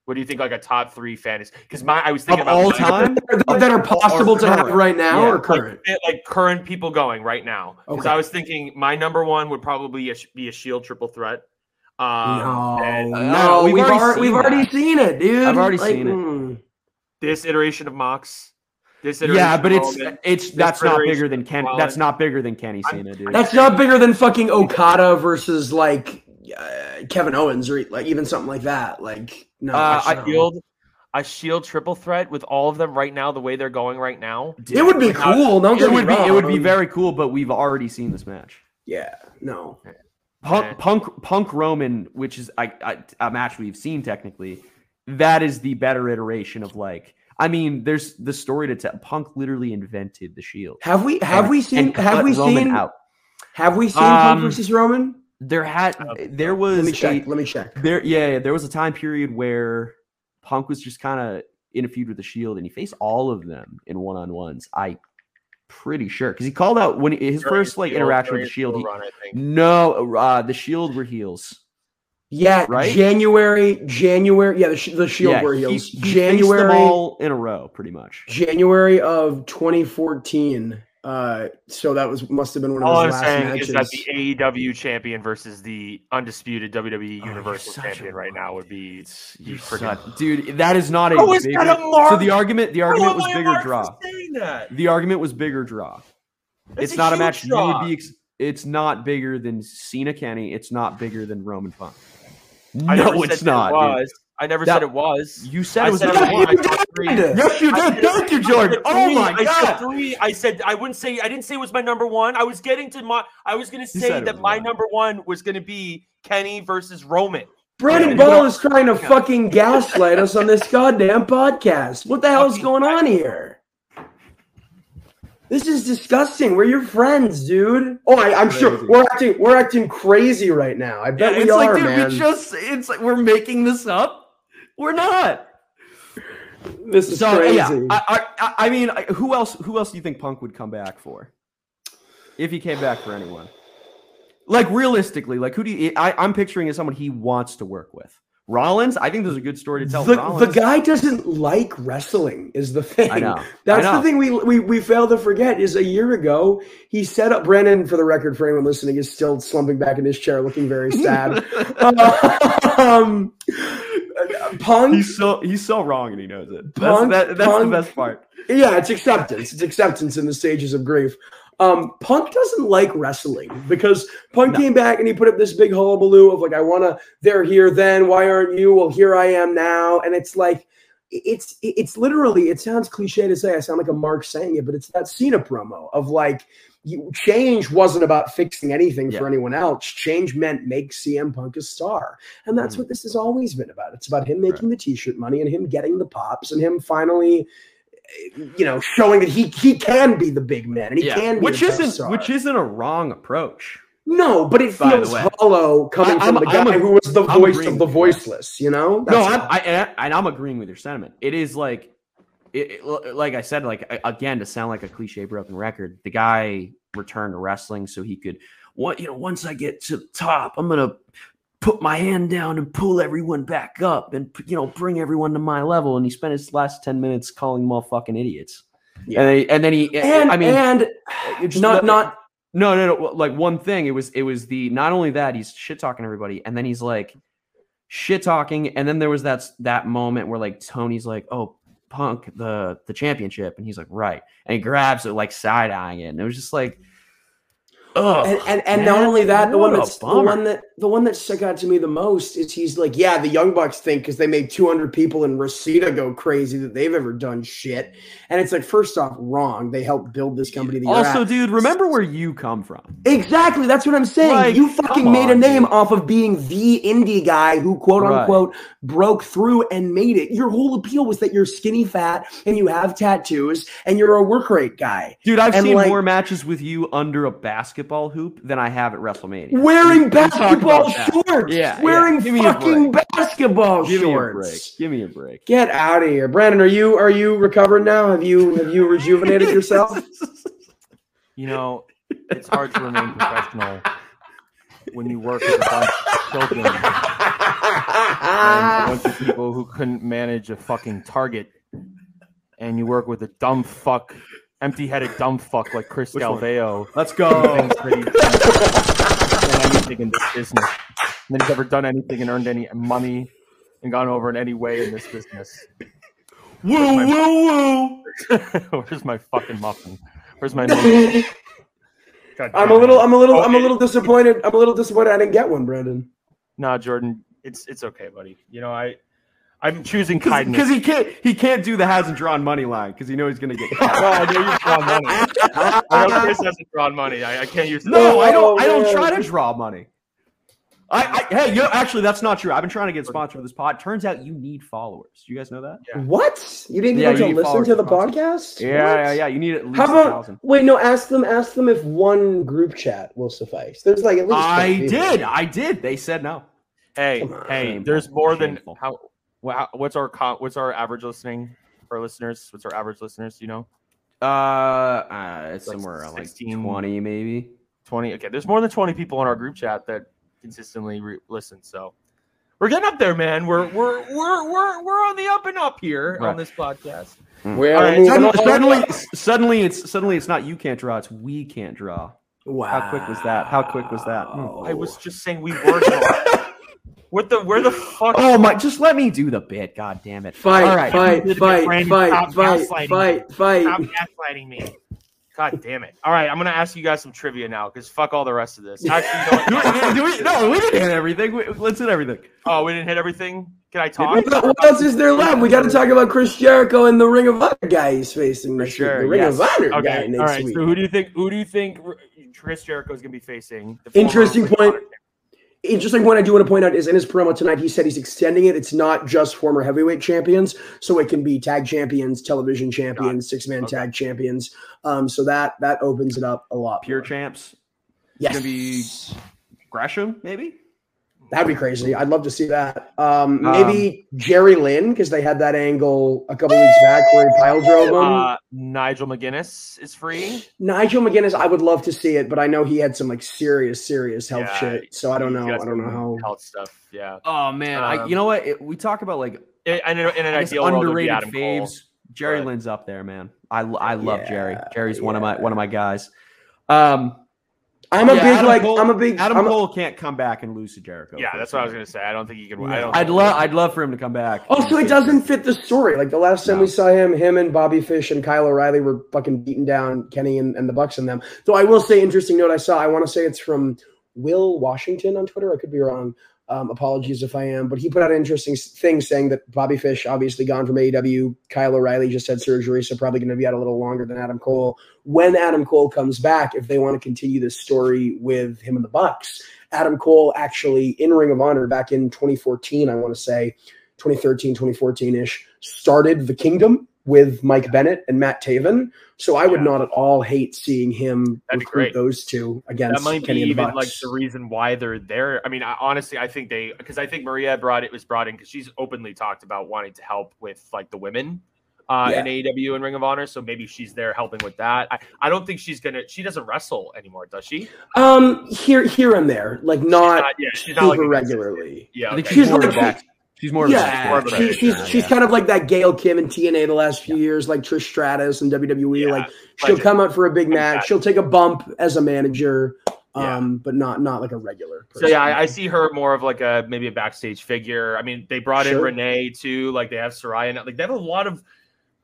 What do you think like a top three fantasy? Because my I was of thinking about all my- time. that are possible to have right now Yeah. or like, current. eh, like current people going right now. Because Okay. I was thinking my number one would probably be a Shield triple threat. Um, no, and Uh, no, we've we've, already already, seen we've already seen it, dude. I've already Like, seen it. mm. this iteration of Mox. This Yeah, but of it's Roman, it's that's not bigger than of Ken. Rollins. That's not bigger than Kenny I'm- Cena, dude. That's not bigger than fucking Okada versus like uh, Kevin Owens or like even something like that. Like no, Uh, I, I. Shield, a Shield triple threat with all of them right now, the way they're going right now. it would be cool. Don't get It me would be it would be very cool, but we've already seen this match. yeah. No, Punk, Okay. Punk, Punk Roman, which is I, I, a match we've seen technically, that is the better iteration of like. I mean, there's the story to tell. Punk literally invented the Shield. have we have And- we seen have we Roman seen out? have we seen Um, Punk versus Roman? There had there was Let me check. a- Let me check. there yeah, yeah, there was a time period where Punk was just kind of in a feud with the Shield, and he faced all of them in one on ones. I pretty sure because he called out when his During first like Shield- interaction with the Shield. He, run, I no, uh, the Shield were heels. Yeah, Right? January, January. Yeah, the, the Shield yeah, were he- heels. he faced them January, all in a row, pretty much. January of 2014. Uh, so that was must have been one of All I'm last saying matches. is that the AEW champion versus the undisputed WWE Oh, Universal champion right now would be You you freaking. suck. dude. That is not a How is bigger. that a mark? So the argument, the argument was How am I bigger draw. The argument was bigger draw. That's it's not a match draw. you would be. Ex- it's not bigger than Cena Kenny. It's not bigger than Roman Punk. I No, never it's said not. It dude. was. I never That- said it was. You said I it was. said not- it was. I said three. Yes, you I did. Thank you, Jordan. said Oh three. my I said god. three. I said I wouldn't say. I didn't say it was my number one. I was getting to my. I was going to say that my one. number one was going to be Kenny versus Roman. Brandon Yeah. Ball is trying to fucking gaslight us on this goddamn podcast. What the hell's going on here? This is disgusting. We're your friends, dude. Oh, I, I'm sure we're acting we're acting crazy right now. I bet we it's are, like, dude, man. we just. It's like we're making this up. We're not. this is So crazy. yeah, I, I, I mean, who else? Who else do you think Punk would come back for? If he came back for anyone, like realistically, like who do you? I, I'm picturing as someone he wants to work with. Rollins, I think there's a good story to tell. the, the guy doesn't like wrestling is the thing. I know. That's I know. the thing we, we we fail to forget is a year ago he set up Brandon for the record for anyone listening is still slumping back in his chair looking very sad. um, Punk He's so he's so wrong and he knows it. That's, that, that's Punk- the best part. Yeah, it's acceptance. It's acceptance in the stages of grief. Um, Punk doesn't like wrestling because Punk No. came back and he put up this big hullabaloo of like, I want to. They're here then. Why aren't you? Well, here I am now. And it's like, it's it's literally. It sounds cliche to say. I sound like a Mark saying it, but it's that Cena promo of like. You, change wasn't about fixing anything for anyone else. Change meant make CM Punk a star. And that's Mhm. what this has always been about. It's about him making the t-shirt money and him getting the pops and him finally you know, showing that he he can be the big man and he can be which the isn't star. which isn't a wrong approach. no, but it feels hollow coming I- from the guy a- who was the I'm voice of the voiceless. You know, no, I'm. I and, and I'm agreeing with your sentiment. It is like, it, it- like I said, like again to sound like a cliche broken record. The guy returned to wrestling so he could, what you know, once I get to the top, I'm gonna put my hand down and pull everyone back up and you know bring everyone to my level. And he spent his last ten minutes calling them all fucking idiots. Yeah. And, then, and then he, And I mean, and just not not no, no, no. Like one thing, it was it was the not only that he's shit talking everybody, and then he's like shit talking, and then there was that that moment where like Tony's like, "Oh, Punk the the championship," and he's like, "Right," and he grabs it like side eyeing it, and it was just like, and and, and not man, only that, the one that's the one that the one that stuck out to me the most is he's like, yeah, the Young Bucks think because they made 200 people in Reseda go crazy that they've ever done shit, and it's like, first off, wrong. They helped build this company. That also, at. dude, remember where you come from. Exactly. That's what I'm saying. Like, you fucking come made a name dude. off of being the indie guy who quote Right. unquote broke through and made it. Your whole appeal was that you're skinny fat and you have tattoos and you're a work rate guy. Dude, I've And, seen like- more matches with you under a basketball hoop than I have at WrestleMania. Wearing basketball shorts. Yeah, Wearing yeah. Give me a fucking basketball Give me a break. shorts. Give me a break. Get out of here. Brandon, are you are you recovered now? Have you have you rejuvenated yourself? You know, it's hard to remain professional when you work with a bunch of children and a bunch of people who couldn't manage a fucking target, and you work with a dumb fuck, empty-headed dumb fuck like Chris Which one? Let's go. thinks done anything in this business, and he's ever done anything and earned any money and gone over in any way in this business. woo, woo, woo. Where's my fucking muffin? Where's my? God I'm a little. I'm a little Oh, I'm a little disappointed. I'm a little disappointed I didn't get one, Brandon. Nah, Jordan, it's it's okay, buddy. You know, I I'm choosing kindness. Because he can't he can't do the hasn't drawn money line because he knows he's gonna get caught. no, I know you've drawn money. I know Chris hasn't drawn money. I, I can't use No, I oh, don't. I Oh, don't try to draw money. I, I hey, you know, actually, that's not true. I've been trying to get sponsored for this pod. Turns out you need followers. You guys know that? Yeah. What? You didn't Yeah, even you to listen to the to podcast? Yeah, What? yeah, yeah. You need at least How a about thousand. wait? No, ask them. Ask them if one group chat will suffice. There's like at least. I did. I did. They said no. Hey, on. hey, Shameful. there's more than how. Wha- What's our co- what's our average listening for our listeners? What's our average listeners? You know, Uh, uh it's Like somewhere around like twenty, maybe. twenty. Okay, there's more than twenty people in our group chat that consistently re- listen. So we're getting up there, man. We're we're we're we're we're on the up and up here Right. on this podcast. We're All right, moving Suddenly, suddenly, suddenly, it's suddenly it's not you can't draw. It's we can't draw. Wow. How quick was that? How quick was that? I was just saying we were. Going. what the? Where the fuck? Oh my! Just let me do the bit. God damn it! Fight, All right. fight, Brandon, fight, Brandon, fight, fight, fight, fight. Stop gaslighting me. God damn it! All right, I'm gonna ask you guys some trivia now because fuck all the rest of this. Actually, you know Do we, do we, no, we didn't hit everything. We, let's hit everything. oh, we didn't hit everything. Can I What talk? what else is there left? We got to talk about Chris Jericho and the Ring of Honor guy he's facing next week. The Ring yes. of Honor guy Okay. next All right. week. So who do you think? Who do you think Chris Jericho is gonna be facing? The former Interesting Ring Honor Interesting point I do want to point out is in his promo tonight, he said he's extending it. It's not just former heavyweight champions, so it can be tag champions, television champions, six man Okay. tag champions. Um, so that that opens it up a lot. Pure more. champs. yes. Gonna be Gresham, maybe. That'd be crazy. I'd love to see that. Um, Um, maybe Jerry Lynn because they had that angle a couple weeks back where he pile drove him. Uh, Nigel McGuinness is free. Nigel McGuinness, I would love to see it, but I know he had some like serious, serious health Yeah, shit. So I don't know. I don't know how. health stuff. Yeah. Oh man, I, Um, you know what? It, we talk about like In, in, an- in an I guess ideal world, it would be underrated Cole. faves. Jerry but- Lynn's up there, man. I, I love Jerry. Yeah, Jerry's one of my one of my guys. Um, I'm a yeah, big Adam like. Cole- I'm a big. Adam I'm a- Cole can't come back and lose to Jericho. Yeah, that's what I was gonna say. I don't think he can. Yeah. I don't. I'd love I'd love for him to come back. Also, it doesn't fit the story. Like the last time No. we saw him, him and Bobby Fish and Kyle O'Reilly were fucking beating down Kenny and, and the Bucks and them. Though I will say, interesting note I saw. I want to say it's from Will Washington on Twitter. I could be wrong. Um, apologies if I am, but he put out an interesting thing saying that Bobby Fish obviously gone from AEW. Kyle O'Reilly just had surgery, so probably going to be out a little longer than Adam Cole. When Adam Cole comes back, if they want to continue this story with him and the Bucks, Adam Cole actually in Ring of Honor back in 2014, I want to say 2013, 2014 ish, started the Kingdom with Mike Bennett and Matt Taven. So I would Yeah. not at all hate seeing him That'd recruit great. those two that against might be Kenny and the even Bucks. like the reason why they're there. I mean, I, honestly, I think they because I think Maria brought it was brought in because she's openly talked about wanting to help with like the women uh, Yeah. in AEW and Ring of Honor, so maybe she's there helping with that. I, I don't think she's gonna. She doesn't wrestle anymore, does she? Um, here, here and there, like not, yeah, she's not like regularly. Yeah, I think okay. she's, She's more like- of a back. She's more Yeah, more of a backstage she, she's now, she's yeah. kind of like that Gail Kim in TNA the last few years, like Trish Stratus and WWE. Yeah, like she'll come out for a big match, Exactly. she'll take a bump as a manager, Yeah. um, but not not like a regular. So yeah, I, I see her more of like a maybe a backstage figure. I mean, they brought in Renee too. Like they have Saraya. now. Like they have a lot of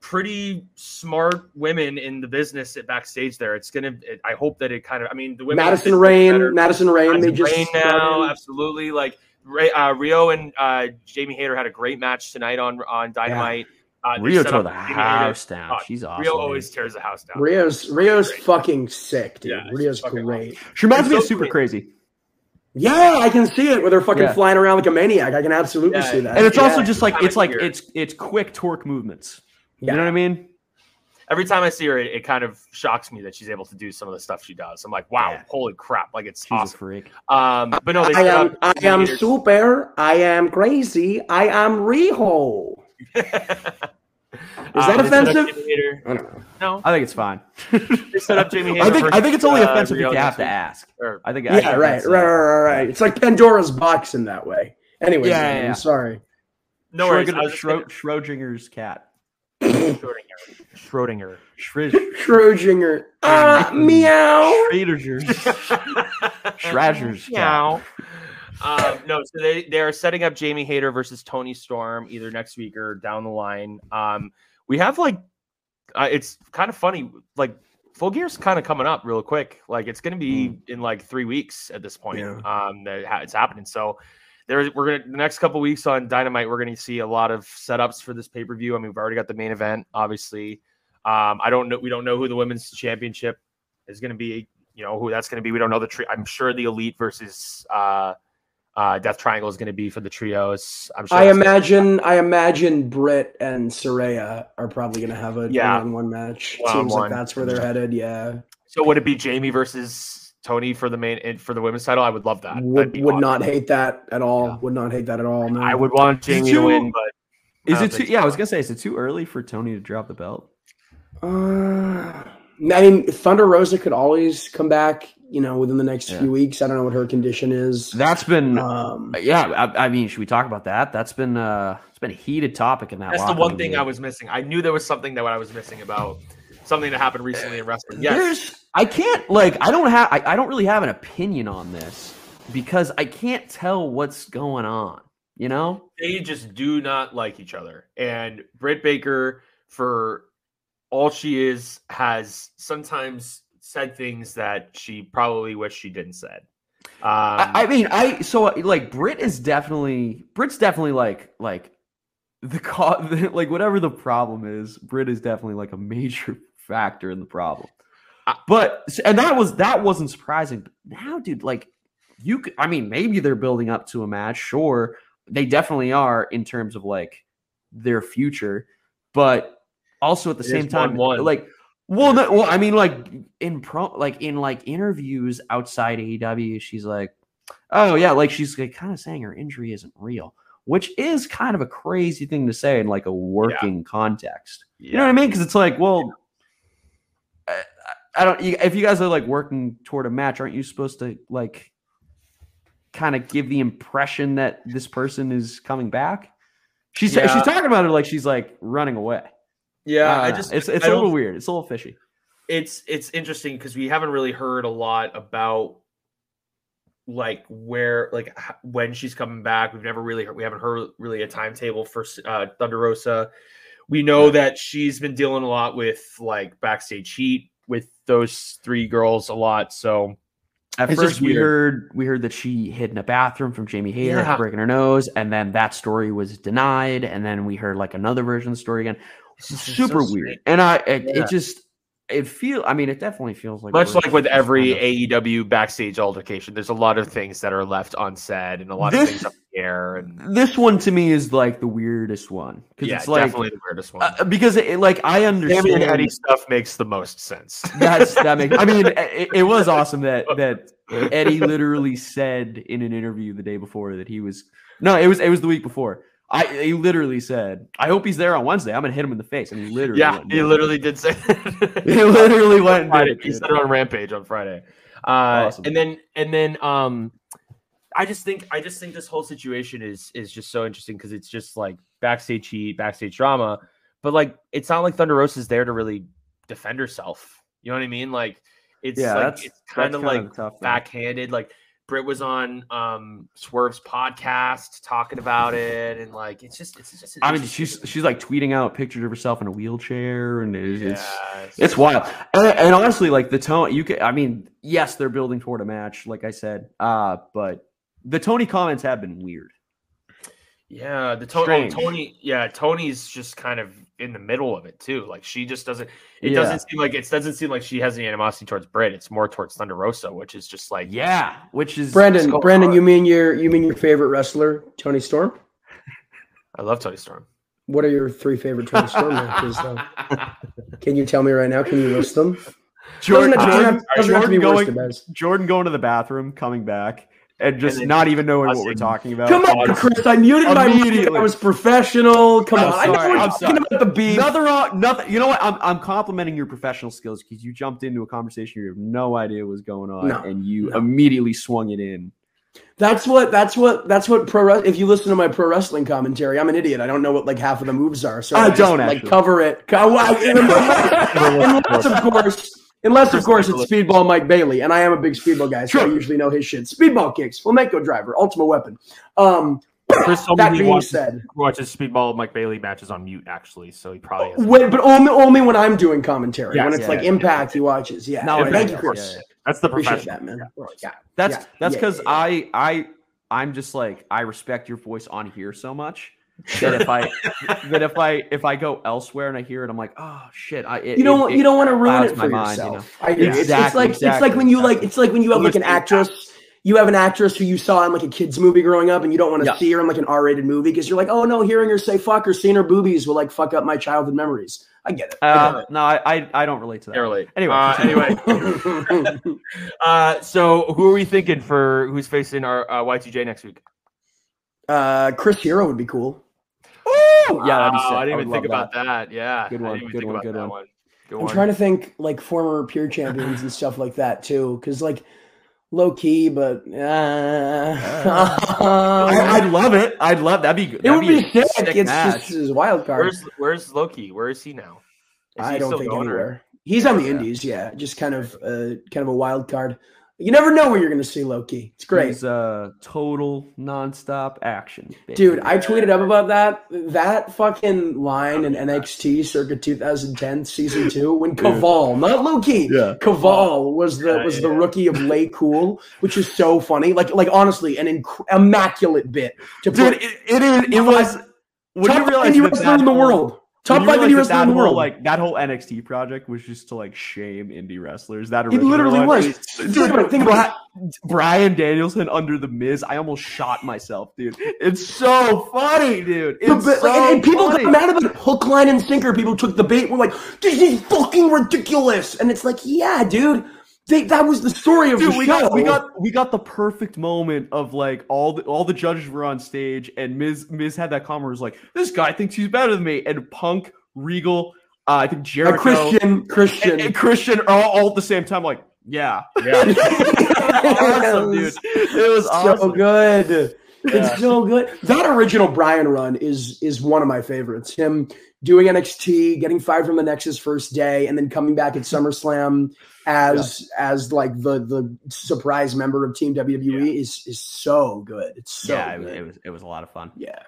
pretty smart women in the business at backstage. There, it's gonna. It, I hope that it kind of. I mean, the women Madison Rayne. Madison Rayne, they just Rayne now, started. absolutely. Like Ray, uh, Riho and uh, Jamie Hayter had a great match tonight on on Dynamite. Uh, Riho tore the Jamie Hayter. house down. Oh, She's awesome. Riho man. always tears the house down. Riho's Riho's Great. fucking sick, dude. Yeah, Riho's fucking great. She reminds It's me of so super great. crazy. Yeah, I can see it with her fucking Yeah. flying around like a maniac. I can absolutely Yeah, see that. And it's Yeah. also just like it's like it's it's quick torque movements. Yeah. You know what I mean? Every time I see her, it, it kind of shocks me that she's able to do some of the stuff she does. I'm like, wow, Yeah. holy crap! Like it's She's a awesome. freak. Um, but no, they I am I am Hayter's- super. I am crazy. I am Riho. Is that offensive? I don't know. No, I think it's fine. they set up Jamie Hayter. I think I think it's only versus, uh, offensive Riho if you have to ask. Or- I think Yeah, think right, right, uh, right, right, right. It's like Pandora's box in that way. Anyway, Yeah, yeah, yeah. I'm sorry. no worries. I Schrodinger- was just gonna- Schro- Schrodinger's cat. Schrodinger. Schrodinger. Schrid- Schrodinger. Ah, meow. Schrodinger's. Schrodinger's cat. Meow. Um, no, so they they are setting up Jamie Hayter versus Toni Storm either next week or down the line. Um, we have like, uh, it's kind of funny. Like, Full Gear's kind of coming up real quick. Like, it's going to be in like three weeks at this point. Yeah. Um, that it's happening. So. There, we're gonna the next couple weeks on Dynamite. We're gonna see a lot of setups for this pay per view. I mean, we've already got the main event, obviously. Um, I don't know. We don't know who the women's championship is going to be. You know who that's going to be. We don't know the. Tri- I'm sure the elite versus uh, uh, Death Triangle is going to be for the trios. I'm sure. I imagine I imagine Britt and Saraya are probably gonna have a Yeah. one-on-one match. One-on-one. Seems like that's where they're headed. Yeah, So would it be Jamie versus Toni for the main and for the women's title? I would love that. That'd would awesome. not hate that at all. Yeah. Would not hate that at all. No. I would want Is it Jamie to win, but Is it too? think Yeah, I was gonna say, is it too early for Toni to drop the belt? Uh, I mean, Thunder Rosa could always come back. You know, within the next Yeah. few weeks. I don't know what her condition is. That's been. Um, yeah, I, I mean, should we talk about that? That's been. uh It's been a heated topic in that. that's the one thing game. I was missing. I knew there was something that what I was missing about something that happened recently in wrestling. Yes, There's, I can't like I don't have I, I don't really have an opinion on this because I can't tell what's going on. You know? they just do not like each other. And Britt Baker, for all she is, has sometimes said things that she probably wished she didn't said. Um, I, I mean, I so like Britt is definitely Britt's definitely like like the co- like whatever the problem is, Britt is definitely like a major factor in the problem. But and that was that wasn't surprising. But now, dude, like you, could, I mean, maybe they're building up to a match. Sure, they definitely are in terms of like their future, but also at the It same time, 1-1. like well, no, well, I mean, like in pro, like in like interviews outside AEW, she's like, oh yeah, like she's like, kind of saying her injury isn't real, which is kind of a crazy thing to say in like a working context. You know what I mean? Because it's like, well, I, don't. If you guys are like working toward a match, aren't you supposed to like kind of give the impression that this person is coming back? She's Yeah. she's talking about it like she's like running away. Yeah, I just it's it's I a little weird. It's a little fishy. it's it's interesting because we haven't really heard a lot about like where like when she's coming back. We've never really heard, we haven't heard really a timetable for uh, Thunder Rosa. We know that she's been dealing a lot with like backstage heat with those three girls a lot. So At It's first, we heard we heard that she hid in a bathroom from Jamie Hayter Yeah. breaking her nose, and then that story was denied. And then we heard like another version of the story again. so Super strange. weird. And I, it, Yeah. it just, it feel. I mean, it definitely feels like Much like with every kind of- AEW backstage altercation, there's a lot of things that are left unsaid and a lot of things up in the air. And This one to me is like the weirdest one because yeah, it's like definitely the weirdest one. uh, because it, like I understand Sammy and Eddie stuff makes the most sense. That's that makes. I mean, it, it was awesome that that Eddie literally said in an interview the day before that he was no, it was it was the week before. I he literally said, "I hope he's there on Wednesday. I'm gonna hit him in the face." And he literally, Yeah, he did literally did say that. he literally went and did Friday. it. He said it on Rampage on Friday. Uh, Awesome. And then and then um, I just think I just think this whole situation is is just so interesting because it's just like backstage heat, backstage drama, but like it's not like Thunder Rosa's there to really defend herself. You know what I mean? Like it's Yeah, like it's kind of like tough, man. backhanded. Like Britt was on um Swerve's podcast talking about it, and like it's just it's just. I mean, it's she's she's like tweeting out pictures of herself in a wheelchair, and it's it's, Yeah, it's wild. And, and honestly, like the tone, you can. I mean, yes, they're building toward a match, like I said, uh, but the Toni comments have been weird. Yeah, the Toni, Strange. Toni, yeah, Toni's just kind of in the middle of it too. Like she just doesn't. It Yeah. doesn't seem like it doesn't seem like she has any animosity towards Britt. It's more towards Thunder Rosa, which is just like Yeah, which is Brandon, Brandon, on. you mean your you mean your favorite wrestler, Toni Storm? I love Toni Storm. What are your three favorite Toni Storm matches? Though? Can you tell me right now? Can you list them? Jordan, have, Jordan, have, to be Jordan worst to going. Jordan going to the bathroom, coming back, and just then not even knowing what we're talking about. Come on, Chris. I muted my mic. Immediately. I was professional. Come I'm on. I know we're I'm talking sorry. about the beef. Nothing wrong. Nothing. You know what? I'm, I'm complimenting your professional skills because you jumped into a conversation you have no idea was going on, No, and you no. immediately swung it in. That's what. That's what. That's what pro. wres- If you listen to my pro wrestling commentary, I'm an idiot. I don't know what like half of the moves are. So I just, don't, like actually. cover it. Co- well, unless, of course, unless of course it's Speedball Mike Bailey, and I am a big Speedball guy, so I usually know his shit. Speedball kicks, flamingo driver, ultimate weapon. Um, Chris told that me he being watches, said, watches Speedball Mike Bailey matches on mute actually, so he probably has. when, but only only when I'm doing commentary. Yes, when it's yeah, like yeah. Impact, he watches. Yeah. No, thank you, yeah, Chris. yeah, yeah. That's the Appreciate professional. that, man. Yeah. That's Yeah, that's yeah, because yeah, I I I'm just like I respect your voice on here so much that if I that if I if I go elsewhere and I hear it, I'm like, oh shit! I it, You don't it- you don't want to ruin it my for mind, you yourself. I hear you. It's, it's Exactly, like it's like when you like it's like when you have like an actress. You have an actress who you saw in like a kids movie growing up, and you don't want to Yeah. see her in like an R-rated movie because you're like, oh no, hearing her say "fuck" or seeing her boobies will like fuck up my childhood memories. I get it. I Uh, no, I, I I don't relate to that. They're. Anyway, uh, anyway. Uh, so who are we thinking for who's facing our uh, Y2J next week? uh, Chris Hero would be cool. Yeah, that'd be Wow, sick. I didn't would even think love about that. Yeah, Good one, good one, good one. one. Good I'm one. trying to think like former pure champions and stuff like that too, because like low key, but uh, I, I'd love it. I'd love that'd be good. it would be sick. sick It's match. just his wild card. Where's Where's Low Ki? Where is he now? Is I he don't still think going, or- anywhere. He's on the Yeah. Indies, yeah. Just kind of uh, kind of a wild card. You never know where you're going to see Low Ki. It's great. He's, uh, total nonstop action, Dude. I tweeted up about that. That fucking line in NXT circa 2010 season two when Kaval, not Low Ki, Yeah. Kaval was the Yeah, was the rookie of Lay Cool, which is so funny. Like like honestly, an inc- immaculate bit to dude, put it, it is. It was. When top you realize indie that in the whole- world. Top five indie realize that wrestler in the whole, world. Like that whole NXT project was just to like shame indie wrestlers. That it literally was. Dude, Think about think about Bryan Danielson under the Miz. I almost shot myself, dude. It's so funny, dude. It's bit- so like, and, and people funny. got mad about it. Hook, line, and sinker. People took the bait. We're like, "This is fucking ridiculous," and it's like, "Yeah, dude, they, that was the story of Dude, the we show." got we got we got the perfect moment of like all the all the judges were on stage and Miz Miz had that comment was like, this guy thinks he's better than me, and Punk, Regal, uh, I think Jericho, Christian, Christian. and, and Christian are all, all at the same time, like, yeah, Yeah. awesome, dude. It was so awesome. good. Yeah. It's so good. That original Bryan run is is one of my favorites. Him doing NXT, getting fired from the Nexus first day, and then coming back at SummerSlam as as like the the surprise member of Team WWE is is so good. It's so yeah, good. it was it was a lot of fun. yeah.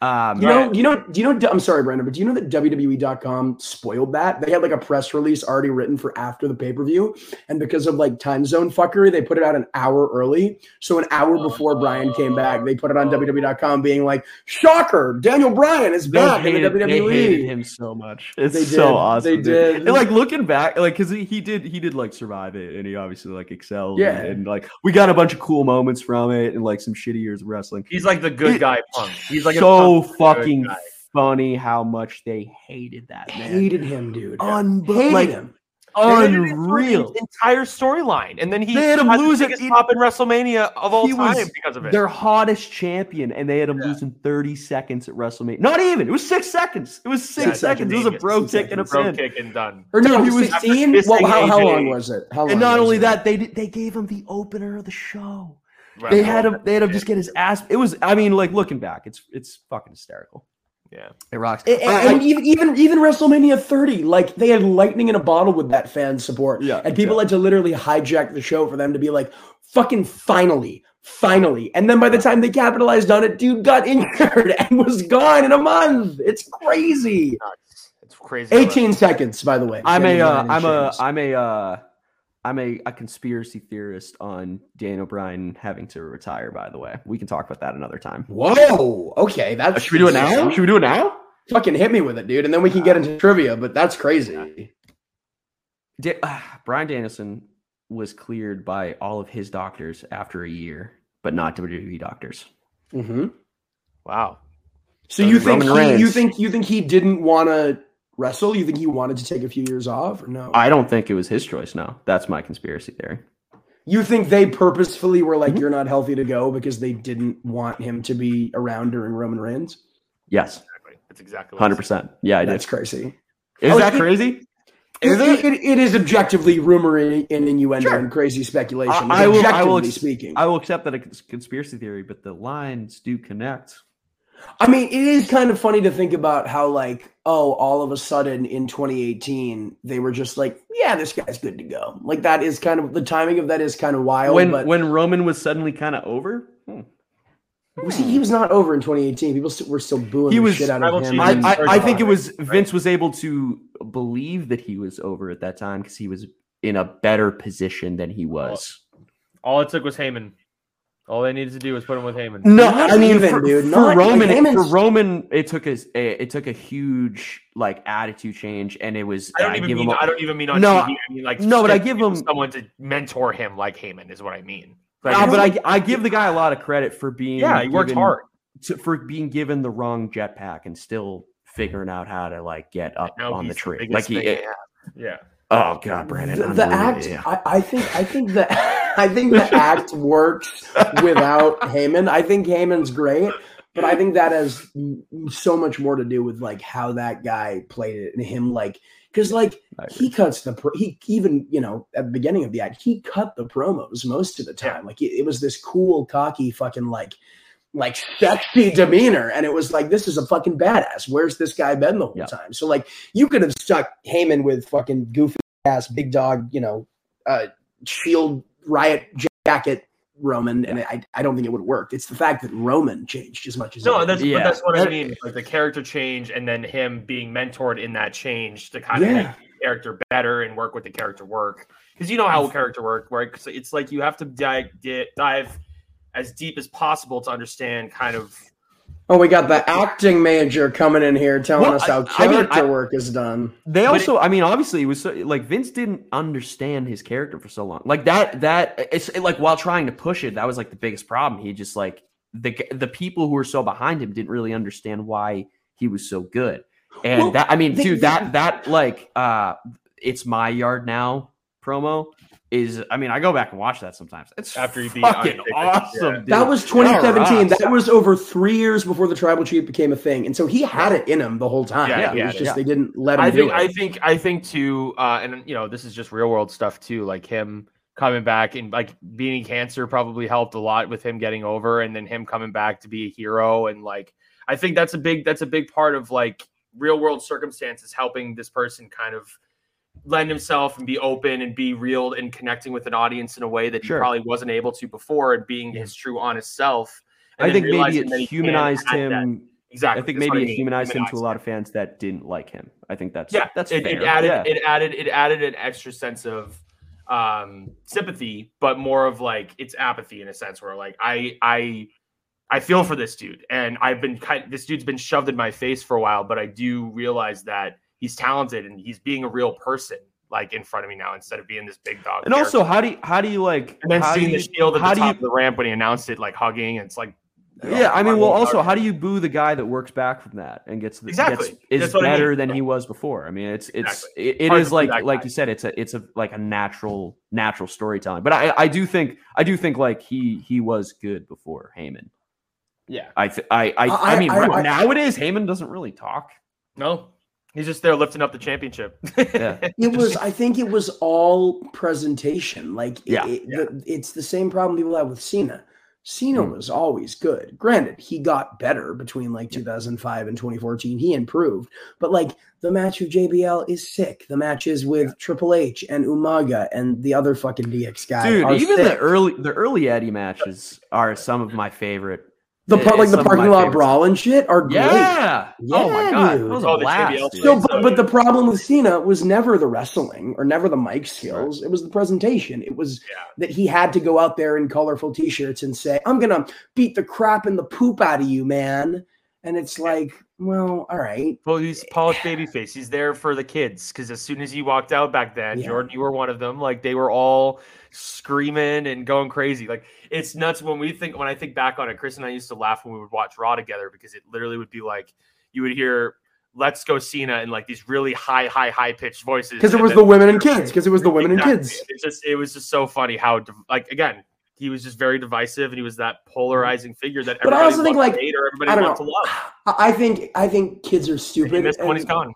Um, You know, you know, do you know? I'm sorry, Brandon, but do you know that WWE.com spoiled that? They had like a press release already written for after the pay per view, and because of like time zone fuckery, they put it out an hour early. So an hour before Bryan came back, they put it on WWE.com, being like, "Shocker! Daniel Bryan is they back in the hated, they hated WWE." him so much. It's They so did. awesome. They dude. did. And like looking back, like because he, he did he did like survive it, and he obviously like excelled. Yeah. and, and, like we got a bunch of cool moments from it, and like some shitty years of wrestling. He's like the good It- guy punk. He's like a so fucking guy. funny how much they hated that man. Hated him, dude. Unbe- Hated like, him. unreal. His entire storyline, and then he They had him had the biggest pop in WrestleMania of all He time was because of it. Their hottest champion, and they had him Yeah. losing 30 seconds at WrestleMania. Not even. It was six seconds. It was six Yeah, seconds. It was a bro Six kick and a. Bro pin. kick and done. Or no, Dude, he he was was 16. Well, how, how long was it? How long And not only it? that, they did, they gave him the opener of the show. They had him. They had him just get his ass. It was. I mean, like looking back, it's it's fucking hysterical. Yeah. It rocks. And, I- and even even even WrestleMania 30, like they had lightning in a bottle with that fan support. Yeah, and people yeah. had to literally hijack the show for them to be like, "Fucking finally, finally!" And then by the time they capitalized on it, dude got injured and was gone in a month. It's crazy. It's crazy. 18 seconds, by the way. I'm a. Getting Uh, nine I'm a. inches. I'm a. I'm a, a conspiracy theorist on Daniel Bryan having to retire. By the way, we can talk about that another time. Whoa. Okay, that's Uh, Should we do it now? Should we do it now? Fucking hit me with it, dude, and then we can get into trivia. But that's crazy. Da- uh, Bryan Danielson was cleared by all of his doctors after a year, but not WWE doctors. hmm Wow. So you think he, you think you think he didn't want to wrestle? You think he wanted to take a few years off, or no? I don't think it was his choice. No, that's my conspiracy theory. You think they purposefully were like, Mhm. "You're not healthy to go" because they didn't want him to be around during Roman Reigns? Yes, Exactly. That's exactly. what hundred it is. percent. Yeah, I did. That's crazy. Is Oh, that it- crazy? It, it- it is objectively rumor and and innuendo Sure. and crazy speculation. I- I will- I will ex- speaking. I will accept that it's conspiracy theory, but the lines do connect. I mean, it is kind of funny to think about how, like, oh, all of a sudden in 2018, they were just like, yeah, this guy's good to go. Like, that is kind of the timing of that is kind of wild. when but when Roman was suddenly kind of over, hmm. was he, he was not over in 2018. People st- were still booing He the was- shit out of him. I, I, I think it was right? Vince was able to believe that he was over at that time because he was in a better position than he was. All it took was Heyman. All they needed to do was put him with Heyman. No, Not I mean, even, for, for, dude. for not, Roman, like, it, for Roman, it took a eh, it took a huge like attitude change, and it was. I don't I even give mean. him a- I don't even mean on No, TV. I mean like no, but I give him- someone to mentor him like Heyman is what I mean. Like, Nah, it's but like- I I give the guy a lot of credit for being yeah, he worked given- hard. to, for being given the wrong jetpack and still figuring out how to like get up Now on the tree. biggest Like he, thing they yeah. oh god, Brandon, the, the act. unbelievable. I, I think. I think that. I think the act works without Heyman. I think Heyman's great, but I think that has so much more to do with like how that guy played it and him like because like he cuts the pro- he even you know at the beginning of the act he cut the promos most of the time. Like it, it was this cool cocky fucking like like sexy demeanor and it was like this is a fucking badass. Where's this guy been the whole Yeah. time? So like you could have stuck Heyman with fucking goofy ass big dog you know uh shield riot jacket Roman and I I don't think it would have worked it's the fact that Roman changed as much as No, he that's Yeah. that's what I mean. Like the character change, and then him being mentored in that change to kind of Yeah. make the character better and work with the character work. Because you know how character work works. It's like you have to dive dive as deep as possible to understand kind of Oh, we got the acting major coming in here telling Well, us how I- I mean, character I- work is done. They But also, I mean, obviously, it was so, like Vince didn't understand his character for so long. Like that, that it's like while trying to push it, that was like the biggest problem. He just like the the people who were so behind him didn't really understand why he was so good. And Well, that, I mean, they- dude, they- that that like, uh, it's my yard now promo is. I mean, I go back and watch that sometimes. It's After he beat fucking Undertaker, awesome. yeah. dude. That was 2017. That was over three years before the tribal chief became a thing, and so he had it in him the whole time. Yeah, it yeah, was just yeah. they didn't let him I do think it. I think I think too, uh, and you know, this is just real world stuff too. Like him coming back and like beating cancer probably helped a lot with him getting over, and then him coming back to be a hero. And like, I think that's a big that's a big part of like real world circumstances helping this person kind of lend himself and be open and be real and connecting with an audience in a way that he Sure. probably wasn't able to before and being his true honest self. And I think maybe it he humanized that. him. Exactly. I think maybe it mean, humanized him to a humanized lot of fans that didn't like him. I think that's yeah that's it, fair. it added yeah. it added it added an extra sense of um sympathy but more of like it's apathy in a sense where like i i i feel for this dude and i've been kind this dude's been shoved in my face for a while but i do realize that he's talented and he's being a real person like in front of me now instead of being this big dog And also, how do you how do you like and then seeing do the shield at how the do top you of the ramp when he announced it like hugging and it's like oh, Yeah, I mean, well, also, how do you boo the guy that works back from that and gets the, Exactly. gets, is That's what I better mean. than he was before? I mean, it's it's Exactly. it, it Hard is to boo like like guy. you said, it's a it's a like a natural natural storytelling. But I I do think I do think like he he was good before Heyman. Yeah. I th- I I, I, I- mean I- I- nowadays Heyman doesn't really talk. No, he's just there lifting up the championship. Yeah. It was. I think it was all presentation. Like, Yeah, it- yeah. the- it's the same problem people have with Cena. Cena Mm. was always good. Granted, he got better between like 2005 and 2014. He improved, but like the match with JBL is sick. The matches with Triple H and Umaga and the other fucking DX guy, Dude, are even sick. the early the early Eddie matches are some of my favorite. The part, like the parking lot favorites. brawl and shit are great. Yeah. oh my god, dude. that was Oh, a the blast. JBL. So, so but, but the problem with Cena was never the wrestling or never the mic skills. It was the presentation. It was Yeah. that he had to go out there in colorful t-shirts and say, "I'm gonna beat the crap and the poop out of you, man." And it's like, well, all right. Well, he's polished eh. babyface. He's there for the kids because as soon as he walked out back then, Yeah. Jordan, you were one of them. Like they were all screaming and going crazy. Like it's nuts when we think when I think back on it. Chris and I used to laugh when we would watch Raw together because it literally would be like you would hear "Let's go Cena" in like these really high, high, high pitched voices Because it was the women and kids. Because it was the women and kids. It's just it was just so funny how like again he was just very divisive and he was that polarizing mm. figure that But I everybody also think, like, to hate or everybody I don't loved to know. love. I I think I think kids are He stupid. missed when he's and gone.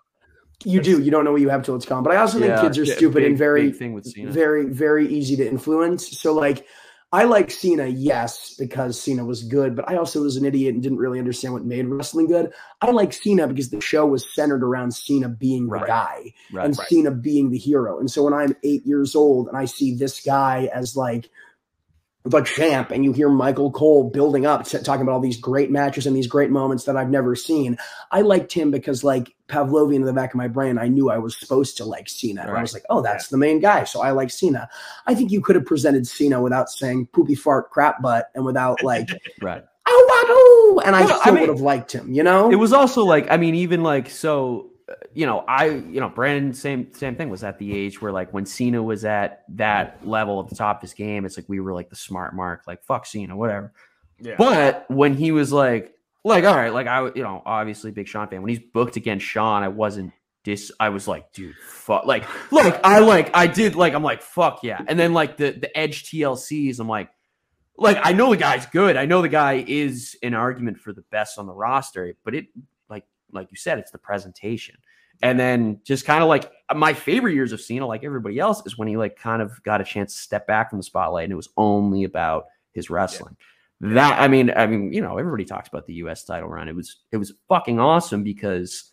You do. You don't know what you have till it's gone. But I also think kids are yeah, stupid big- and very thing with Cena. very very easy to influence. So like I like Cena, yes, because Cena was good, but I also was an idiot and didn't really understand what made wrestling good. I like Cena because the show was centered around Cena being the guy Right. and right. Cena being the hero. And so when I'm eight years old and I see this guy as like the champ, and you hear Michael Cole building up, talking about all these great matches and these great moments that I've never seen, I liked him because, like Pavlovian in the back of my brain, I knew I was supposed to like Cena. And I was like, oh, that's the main guy. So I like Cena. I think you could have presented Cena without saying poopy fart crap butt and without like, Right. oh, and I Well, I still mean- would have liked him, you know? It was also like, I mean, even like so, you know, I, you know, Brandon, same same thing was at the age where like when Cena was at that level at the top of his game, it's like we were like the smart mark, like fuck Cena, whatever. Yeah. But when he was like, like, all right, like I, you know, obviously big Shawn fan. When he's booked against Shawn, I wasn't dis. I was like, dude, fuck. Like, look, I like I did like I'm like fuck yeah. And then like the the Edge TLCs, I'm like, like I know the guy's good. I know the guy is an argument for the best on the roster, but it like you said, it's the presentation. And then just kind of like uh, my favorite years of Cena, like everybody else, is when he like kind of got a chance to step back from the spotlight and it was only about his wrestling. That I mean, I mean, you know, everybody talks about the U.S. title run. It was it was fucking awesome because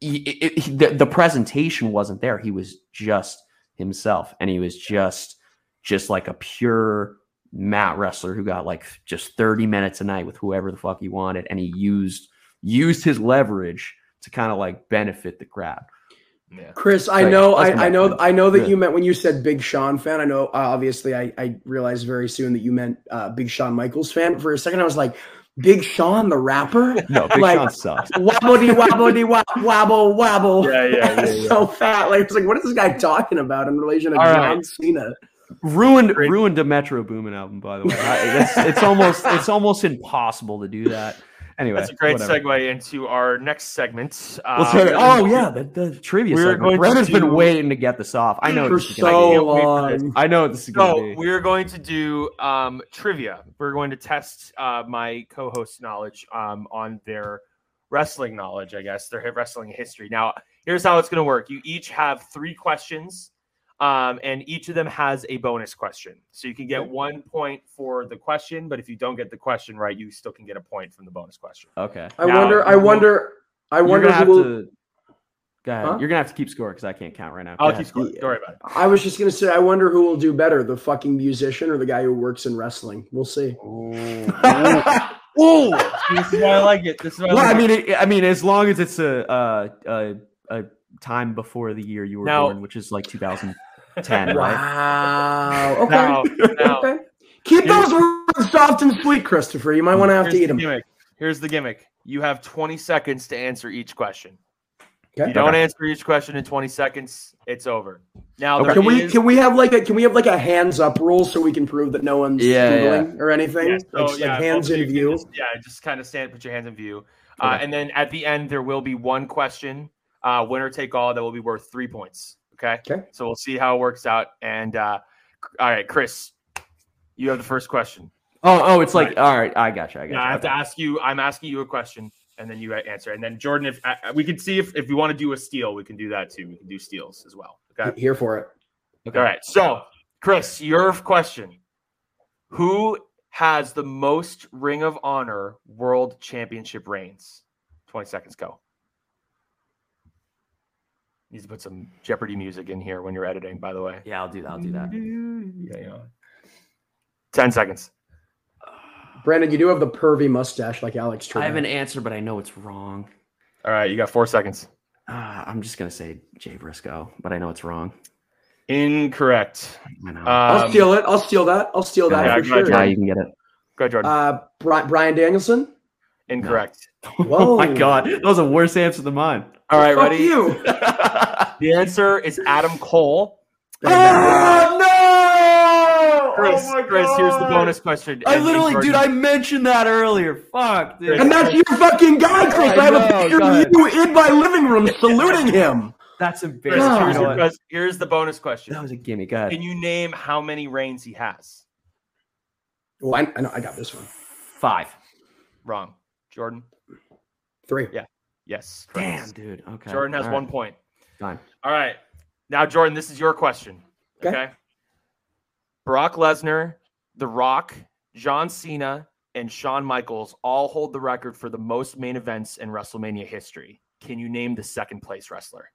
he, it, it- the, the presentation wasn't there. He was just himself, and he was just just like a pure mat wrestler who got like just thirty minutes a night with whoever the fuck he wanted, and he used used his leverage to kind of like benefit the crowd. Yeah. Chris, I Like, know, I, I know, point. I know that Yeah. you meant when you said Big Sean fan. I know, uh, obviously, I, I realized very soon that you meant uh, Big Shawn Michaels fan. For a second, I was like, Big Sean, the rapper, No, Big Like- Sean sucks. wobbledy wobbledy wob- wobble wobble. Yeah, yeah, yeah, yeah. so fat. Like, it's like, what is this guy talking about in relation to All John right. Cena? ruined Great. ruined a Metro Boomin album, by the way. I, it's, it's almost it's almost impossible to do that. Anyway, That's a great whatever. segue into our next segment. Let's Um, it. Oh yeah, the, the trivia. We're segment. going Brandon's to been waiting to get this off. I know For this is gonna so this. long. I know this is going So to be. we're going to do um, trivia. We're going to test uh, my co-host knowledge um, on their wrestling knowledge. I guess their wrestling history. Now, here's how it's going to work. You each have three questions, um, and each of them has a bonus question. So you can get one point for the question, but if you don't get the question right, you still can get a point from the bonus question. Okay. I now, wonder. I wonder. I wonder who will. To, go ahead. Huh? You're gonna have to keep score because I can't count right now. Go I'll ahead. keep score. Don't worry about it. I was just gonna say. I wonder who will do better, the fucking musician or the guy who works in wrestling. We'll see. Oh. This is why I like it. This is why I, like I mean, it. I mean, as long as it's a, uh, a, a time before the year you were now, born, which is like 2000- 10. Wow. Okay. Now, now, okay. Keep those words soft and sweet, Christopher. You might want to have to eat the them. Gimmick. Here's the gimmick you have 20 seconds to answer each question. Okay. You don't answer each question in 20 seconds, it's over. Now okay. can we is... can we have like a can we have like a hands up rule so we can prove that no one's yeah, yeah. or anything? Yeah, so, like, yeah, like hands in view. Just, yeah, just kind of stand, put your hands in view, uh, okay. uh, and then at the end there will be one question, uh, winner take all that will be worth three points. Okay. Okay. So we'll see how it works out. And uh, all right, Chris, you have the first question. Oh, oh, it's like Right. all right. I got you. I got Now you. I have to ask you. I'm asking you a question, and then you answer. And then Jordan, if uh, we can see if if we want to do a steal, we can do that too. We can do steals as well. Okay. Here for it. Okay. All right. So, Chris, your question: Who has the most Ring of Honor World Championship reigns? Twenty seconds. Go. Needs to put some Jeopardy music in here when you're editing. By the way. Yeah, I'll do that. I'll do that. Yeah. yeah. Ten seconds. Brandon, you do have the pervy mustache like Alex I have an answer, but I know it's wrong. All right. You got four seconds. Uh, I'm just gonna say Jay Briscoe, but I know it's wrong. Incorrect. I know. I'll Um, steal it. I'll steal that. I'll steal that yeah, for sure. yeah, you can get it. Go ahead, Jordan. Uh, Brian Danielson. Incorrect. Whoa. Oh my god, that was a worse answer than mine. All right, Fuck ready? you. The answer is Adam Cole. oh no! Chris, oh my Chris, here's the bonus question. I And- literally, and dude, I mentioned that earlier. Fuck, dude. And that's your fucking guy, Chris. I, I have a picture of you in my living room saluting him. That's Chris, embarrassing. God. here's, You know your here's the bonus question. That was a gimme. Go ahead. Can you name how many reigns he has? Oh, I, I know. I got this one. Five. Wrong. Jordan? Three. Yeah. Yes. Damn, correct. dude. Okay. Jordan has All one right. point. Fine. All right. Now, Jordan, this is your question. Okay. Okay. Brock Lesnar, The Rock, John Cena, and Shawn Michaels all hold the record for the most main events in WrestleMania history. Can you name the second place wrestler?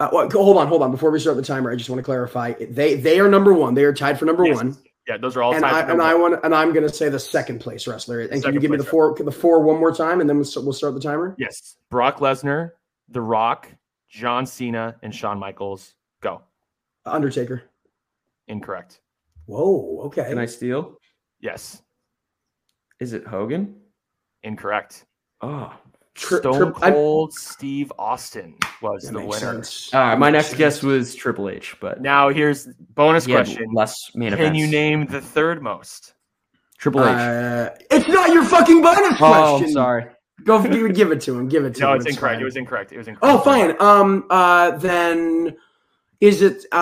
Uh, well, hold on, hold on. Before we start the timer, I just want to clarify. They they are number one. They are tied for number Yes. one. Yeah, those are all And I and I want and I'm going to say the second place wrestler. And can you give me the place four the four one more time, and then we'll, we'll start the timer. Yes. Brock Lesnar, The Rock, John Cena, and Shawn Michaels. Go. Undertaker. Incorrect. Whoa. Okay. Can I steal? Yes. Is it Hogan? Incorrect. Oh. Tri- Stone tri- I- Cold Steve Austin was That the winner. sense. All right. My next makes guess was Triple H, but Now here's bonus he question. less main Can events. you name the third most? Triple H? Uh, it's not your fucking bonus oh, question. sorry. Go give, give it to him. Give it to No, him. No, it's incorrect. fine. It was incorrect. It was incorrect. Oh, fine. Um. Uh. Then, is it uh?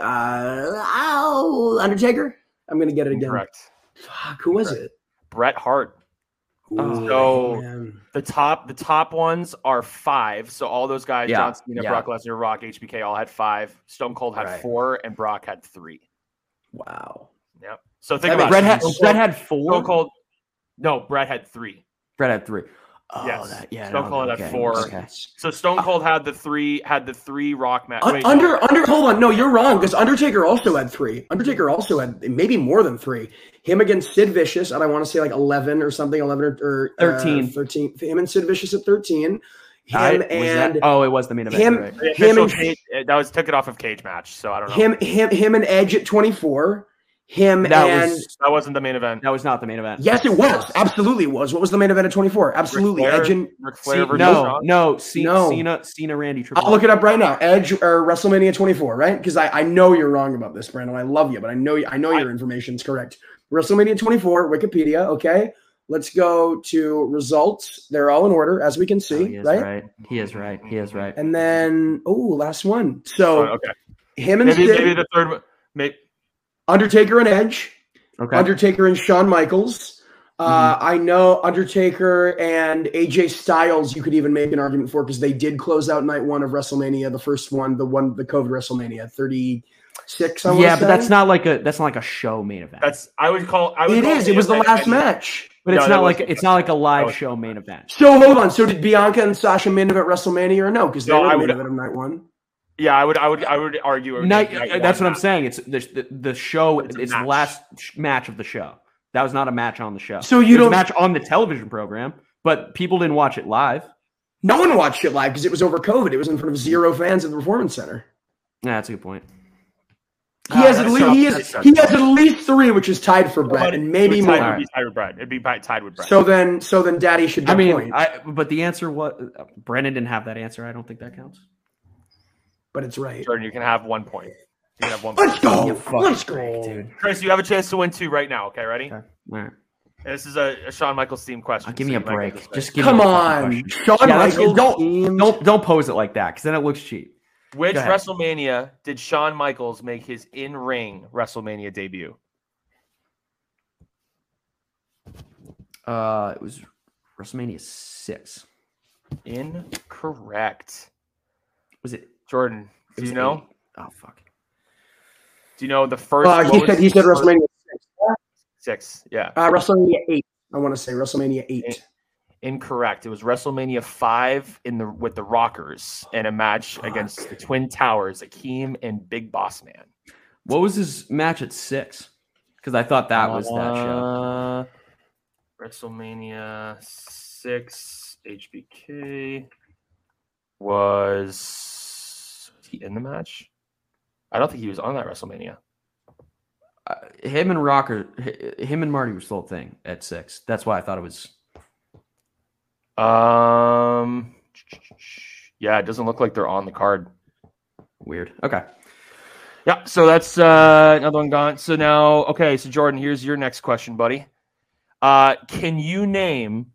Uh. Undertaker. I'm gonna get it again. Incorrect. Fuck. Who was it? Bret Hart. Oh, So- man. The top, the top ones are five. So all those guys, Yeah, John Cena, yeah. Brock Lesnar, Rock, HBK, all had five. Stone Cold had Right. four, and Brock had three. Wow. Yep. So think I mean, about Bret it. had, Stone Bret had four. Stone Cold. No, Bret had three. Bret had three. Oh, Yes. that, yeah. Stone no, Cold had okay, four. Okay. So Stone Cold had the three, had the three Rock match. Wait, under no. under. Hold on. No, you're wrong. Because Undertaker also had three. Undertaker also had maybe more than three. Him against Sid Vicious, and I want to say like eleven or something. Eleven or, or uh, 13. Thirteen. Him and Sid Vicious at thirteen. Him I- was that- and oh, it was the main event. him- right. Him and- cage, uh, that was took it off of cage match. So I don't know. him him him and Edge at twenty four. Him That and was that wasn't the main event. that was not the main event. yes, it was. Absolutely, it was. What was the main event at twenty four? Absolutely, Ric Flair, Edge and Ric Flair versus no, no, Ce- No. Cena, Cena, Randy, Triple. I'll look it up right now. Edge or WrestleMania 24, right? Because I, I know you're wrong about this, Brandon. I love you, but I know I know your information's correct. WrestleMania 24, Wikipedia. Okay, let's go to results. They're all in order, as we can Oh, see, he is right? right? He is right. He is right. And then, oh, last one. Oh, So okay. him and Maybe, Sid, maybe the third one. Maybe, Undertaker and Edge, Okay. Undertaker and Shawn Michaels. Uh, I know Undertaker and AJ Styles. You could even make an argument for because they did close out night one of WrestleMania, the first one, the one, the COVID WrestleMania, thirty six. yeah, but that's not like a that's not like a show main event. that's I would call. I would It call is. It was the last match. but it's No, not like it's not like a live show main event. So hold on. So did Bianca and Sasha main event WrestleMania or no? Because they No, were I the main would- event of night one. Yeah, I would. I would. I would argue. Night, night that's one what I'm saying. It's the, the the show. It's It's, the last match of the show. That was not a match on the show. So you It don't- a match on the television program, but people didn't watch it live. No one watched it live because it was over COVID. It was in front of zero fans at the Performance Center. Yeah, that's a good point. He Ah, has at least tough. he has, tough. he has at least three, which is tied for Bret, and maybe it would more. tied, would be tied with Bret. It'd be tied with Bret. So then, so then, Daddy should. Get I mean, points. I, but the answer was Brennan didn't have that answer. I don't think that counts. But it's right. Jordan, you can have one point. You can have one point. Let's go. You fucking Let's go. dude. Chris, you have a chance to win two right now. Okay, ready? Okay. All right. This is a, a Shawn Michaels themed question. Uh, give so me a you might get break. this. Just give Come me a on, fucking question. Shawn Yeah, Michaels. don't- Don't don't pose it like that because then it looks cheap. Which WrestleMania did Shawn Michaels make his in-ring WrestleMania debut? Uh, it was WrestleMania six. Incorrect. Was it? Jordan, do was you know? eight. Oh fuck. Do you know the first? Uh, he said he said WrestleMania six. six. Yeah, Uh, WrestleMania eight. I want to say WrestleMania eight. incorrect. It was WrestleMania five in the with the Rockers and a match against the Twin Towers, Akeem and Big Boss Man. What was his match at six? Because I thought that was that show. Uh, WrestleMania six HBK was was he in the match? I don't think he was on that WrestleMania. Uh, him and Rocker, him and Marty were still a thing at six. That's why I thought it was. Um, yeah, it doesn't look like they're on the card. Weird. Okay. Yeah, so that's uh, another one gone. So now, okay, so Jordan, here's your next question, buddy. Uh, can you name?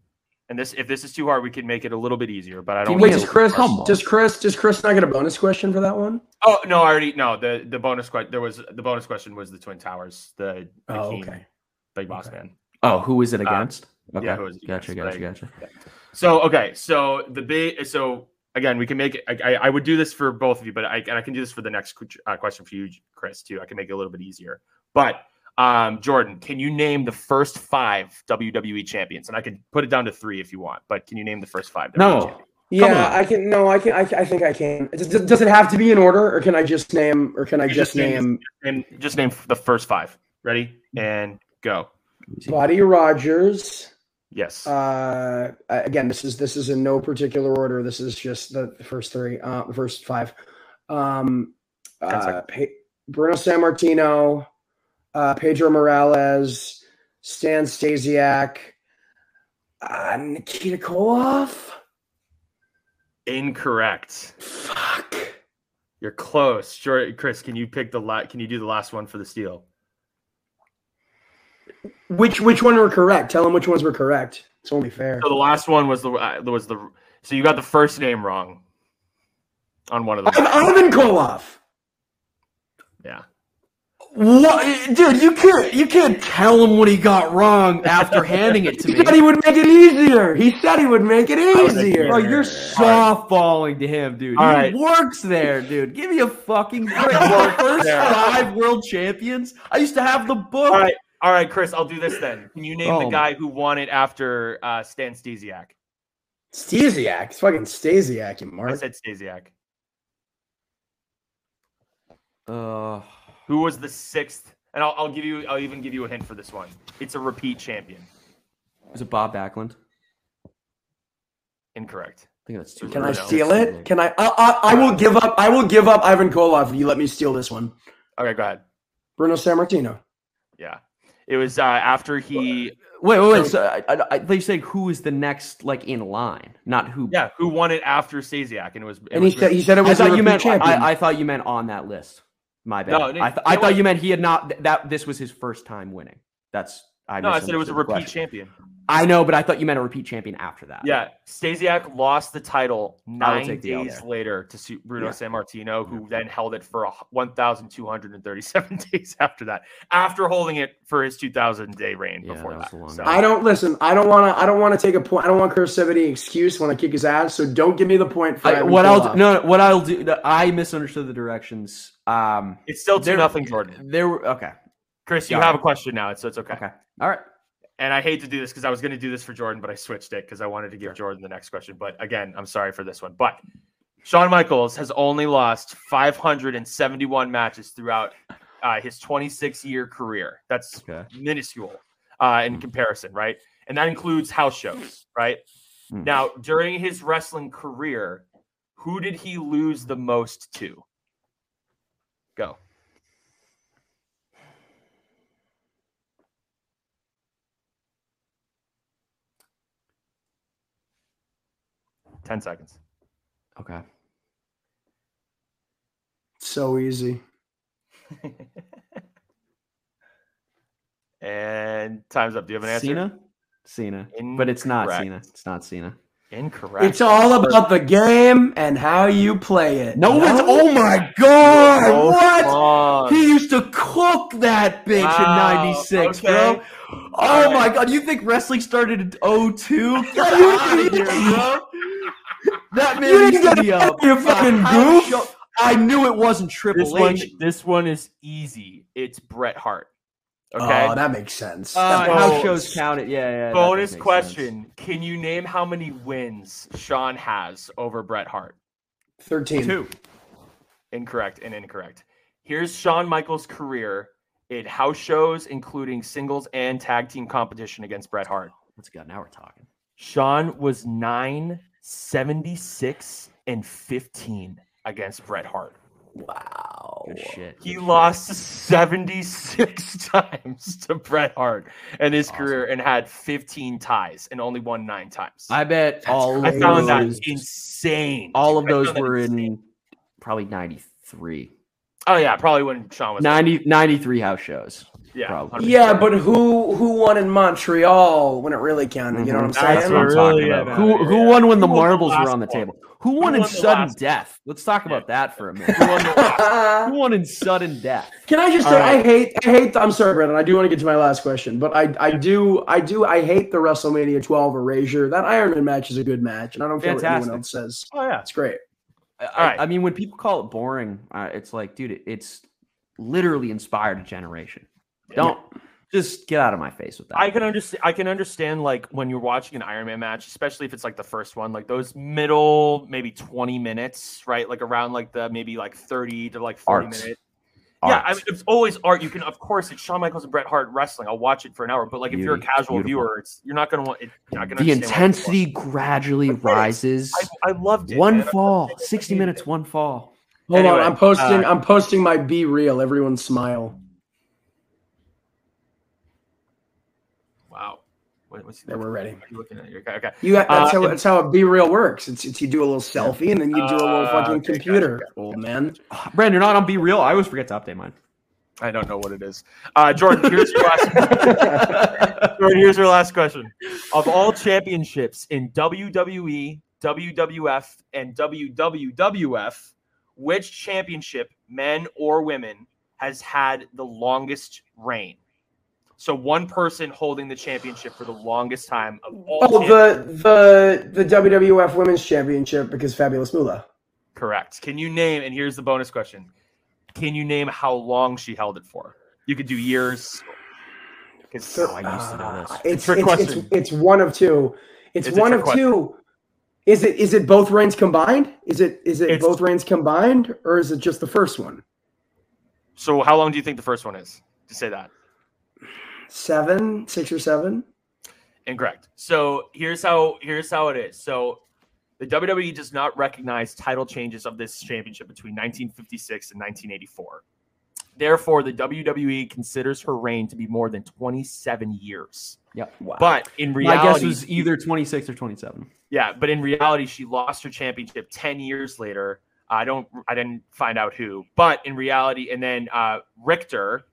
And this, if this is too hard, we can make it a little bit easier. But I don't. Give Wait, me does Chris? come. Does Chris? Does Chris not get a bonus question for that one? Oh no, I already no. The the bonus question there was the bonus question was the Twin Towers, the Oh, Akeem, okay. Big Boss Okay. Man. Oh, who is it Uh, against? okay. yeah, who is it gotcha, against, gotcha, right? gotcha. So okay, so the big so again we can make it. I, I, I would do this for both of you, but I and I can do this for the next uh, question for you, Chris, too. I can make it a little bit easier. But um, Jordan, can you name the first five WWE champions? And I can put it down to three if you want, but can you name the first five? WWE No. champions? Yeah, I can. No, I can. I, I think I can. Does, does it have to be in order, or can I just name? Or can I just just name- and just name the first five. Ready and go. Buddy Rogers? Yes. Uh, again, this is this is in no particular order. This is just the, first three, uh, the first five. Um, uh. Bruno Sammartino, uh, Pedro Morales, Stan Stasiak, uh, Nikita Koloff. Incorrect. Fuck. You're close. Sure, Chris. Can you pick the la- Can you do the last one for the steal? Which which one were correct? Tell them which ones were correct. It's only fair. So the last one was the uh, was the. So you got the first name wrong. On one of them. Ivan Koloff. Yeah. What, dude? You can't you can't tell him what he got wrong after handing it to me. He said he would make it easier. He said he would make it would make it easier. Bro, you're softballing to him, dude. All he right. works there, dude. Give me a fucking break. First there. five world champions. I used to have the book. All right. All right, Chris. I'll do this then. Can you name Oh. the guy who won it after uh, Stan Stasiak? Stasiak. It's fucking Stasiak, you mark. I said Stasiak. Uh, Who was the sixth? And I'll, I'll give you. I'll even give you a hint for this one. It's a repeat champion. was it Bob Backlund? Incorrect. I think that's too. Can I steal it? Can I, I? I I will give up. I will give up Ivan Koloff if you let me steal this one. Okay, go ahead. Bruno Sammartino. Yeah, it was uh, after he. Wait, wait, wait. So I, I, I thought you said who is the next, like in line, not who. Yeah, who won it after Stasiak? And it was. It And he said he said it I was a thought you repeat meant. champion. I, I thought you meant on that list. My bad. No, I, th- I thought was- you meant he had not. th- That this was his first time winning. That's. I no, I said it was a repeat question. champion. I know, but I thought you meant a repeat champion after that. Yeah, Stasiak lost the title nine take the L days later to Bruno Yeah. Sammartino, who then held it for 1,237 days after that, after holding it for his 2,000 day reign Yeah, before that that. long So- I don't listen. I don't want to. I don't want to take a point. I don't want Chris to have any excuse when I kick his ass. So don't give me the point for I, what I'll Koloff. do, no, no, what I'll do. no, I misunderstood the directions. Um, It's still two There- nothing, Jordan. there were okay, Chris, you Yeah. have a question now, so it's okay. okay, all right. And I hate to do this because I was going to do this for Jordan, but I switched it because I wanted to give Jordan the next question. But again, I'm sorry for this one. But Shawn Michaels has only lost 571 matches throughout uh, his 26 year career. That's Okay. minuscule uh, in comparison, right? And that includes house shows, right? Hmm. Now, during his wrestling career, who did he lose the most to? Go. Ten seconds. Okay. So easy. and time's up. Do you have an answer? Cena? Cena. But it's not Cena. It's not Cena. Incorrect. It's all about the game and how you play it. No, it's oh my god! So what? wrong. He used to cook that bitch Wow, in '96, okay. bro. Oh my god! You think wrestling started in 02? Get out of here, bro! That man You used didn't to get be it, a you fucking a goof. show- I knew it wasn't Triple This one, H. this one is easy. It's Bret Hart. Okay. Oh, that makes sense. Uh, So- house shows count it. Yeah, yeah. Bonus does make question: Can you name how many wins Shawn has over Bret Hart? 13. Two. Incorrect and incorrect. Here's Shawn Michaels' career in house shows, including singles and tag team competition against Bret Hart. Let's go. Now we're talking. Shawn was 9, 76, and 15 against Bret Hart. Wow. Good shit. He Good shit. lost 76 times to Bret Hart in his Awesome. career and had 15 ties and only won nine times. I bet all I of found that those, insane. all of those were insane. in probably 93. Oh yeah, probably when Shawn was 90, 93 house shows. Yeah, probably. Yeah, but who who won in Montreal when it really counted? You know what I'm Mhm. That's saying? what I'm Really talking about. Who who yeah. won when the won marbles last were on the table? Who Who won in won sudden last death? Let's talk about that for a minute. Who won the- Who won in sudden death? Can I just All say right. I hate I hate I'm sorry, Brendan. I do want to get to my last question, but I I do I do I hate the WrestleMania 12 erasure. That Iron Man match is a good match, and I don't care what anyone else says. oh yeah. It's great. I, right. I mean, when people call it boring, uh, it's like, dude, it's literally inspired a generation. Don't just get out of my face with that. I can understand. I can understand like when you're watching an Iron Man match, especially if it's like the first one, like those middle maybe 20 minutes, right? Like around like the maybe like 30 to like 40 Art. minutes. Yeah, I mean it's always art. You can, of course, it's Shawn Michaels and Bret Hart wrestling. I'll watch it for an hour, but like if you're a casual Beautiful. viewer, it's you're not gonna want. It, you're not gonna the understand why it's intensity gradually It is. rises. I, I loved it. one man. Fall, loved it. I sixty minutes, one fall. Hold Anyway, on, I'm posting uh, I'm posting my be real. Everyone smile. Wow. What, what's There, we're ready. What are you looking at? your Okay, okay. You that's Uh, how that's how a be real works. It's, it's you do a little selfie and then you do a little Uh, fucking okay, computer, gotcha. old man. Brandon, you're not on Be Real. I always forget to update mine. I don't know what it is. Uh, Jordan, here's your last. Jordan, here's your last question. Of all championships in WWE, WWF, and WWWF, which championship, men or women, has had the longest reign? So one person holding the championship for the longest time of all. Oh, the the the WWF Women's Championship because Fabulous Moolah. Correct. Can you name? And here's the bonus question: Can you name how long she held it for? You could do years. 'Cause- Oh, I used to know this. Uh, It's Trick it's, it's, question. it's one of two. It's, It's one of question. two. Is it is it both reigns combined? Is it is it It's- both reigns combined or is it just the first one? so how long do you think the first one is? To say that. Seven, six or seven? Incorrect. So here's how here's how it is. So the WWE does not recognize title changes of this championship between 1956 and 1984. Therefore, the WWE considers her reign to be more than 27 years. Yeah. Wow. But in reality, My reality, guess it was either 26 or 27. yeah. But in reality, she lost her championship 10 years later. I don't. I didn't find out who. But in reality, and then uh, Richter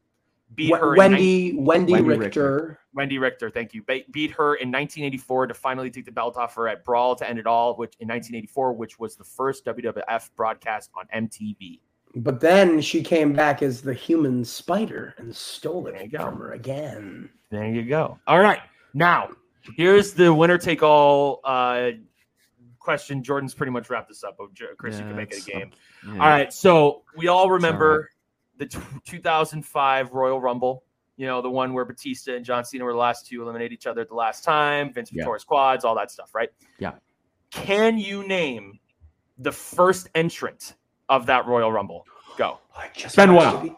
beat Wendi, her. in Wendi, Wendi, Wendi Richter. Richter. Wendi Richter, thank you. Be- beat her in 1984 to finally take the belt off her at Brawl to end it all, which in 1984, which was the first WWF broadcast on MTV. But then she came back as the human spider and stole it from her again. There you go. All right, now here's the winner take all uh, question. Jordan's pretty much wrapped this up. But Jo- Chris, you can make it a it's game. Yeah. All right, so we all remember all right. The t- 2005 Royal Rumble. You know, the one where Batista and John Cena were the last to eliminate each other at the last time. Vince Yeah. Victoria's quads, all that stuff, right? Yeah. Can you name the first entrant of that Royal Rumble? Go. I just Benoit. watched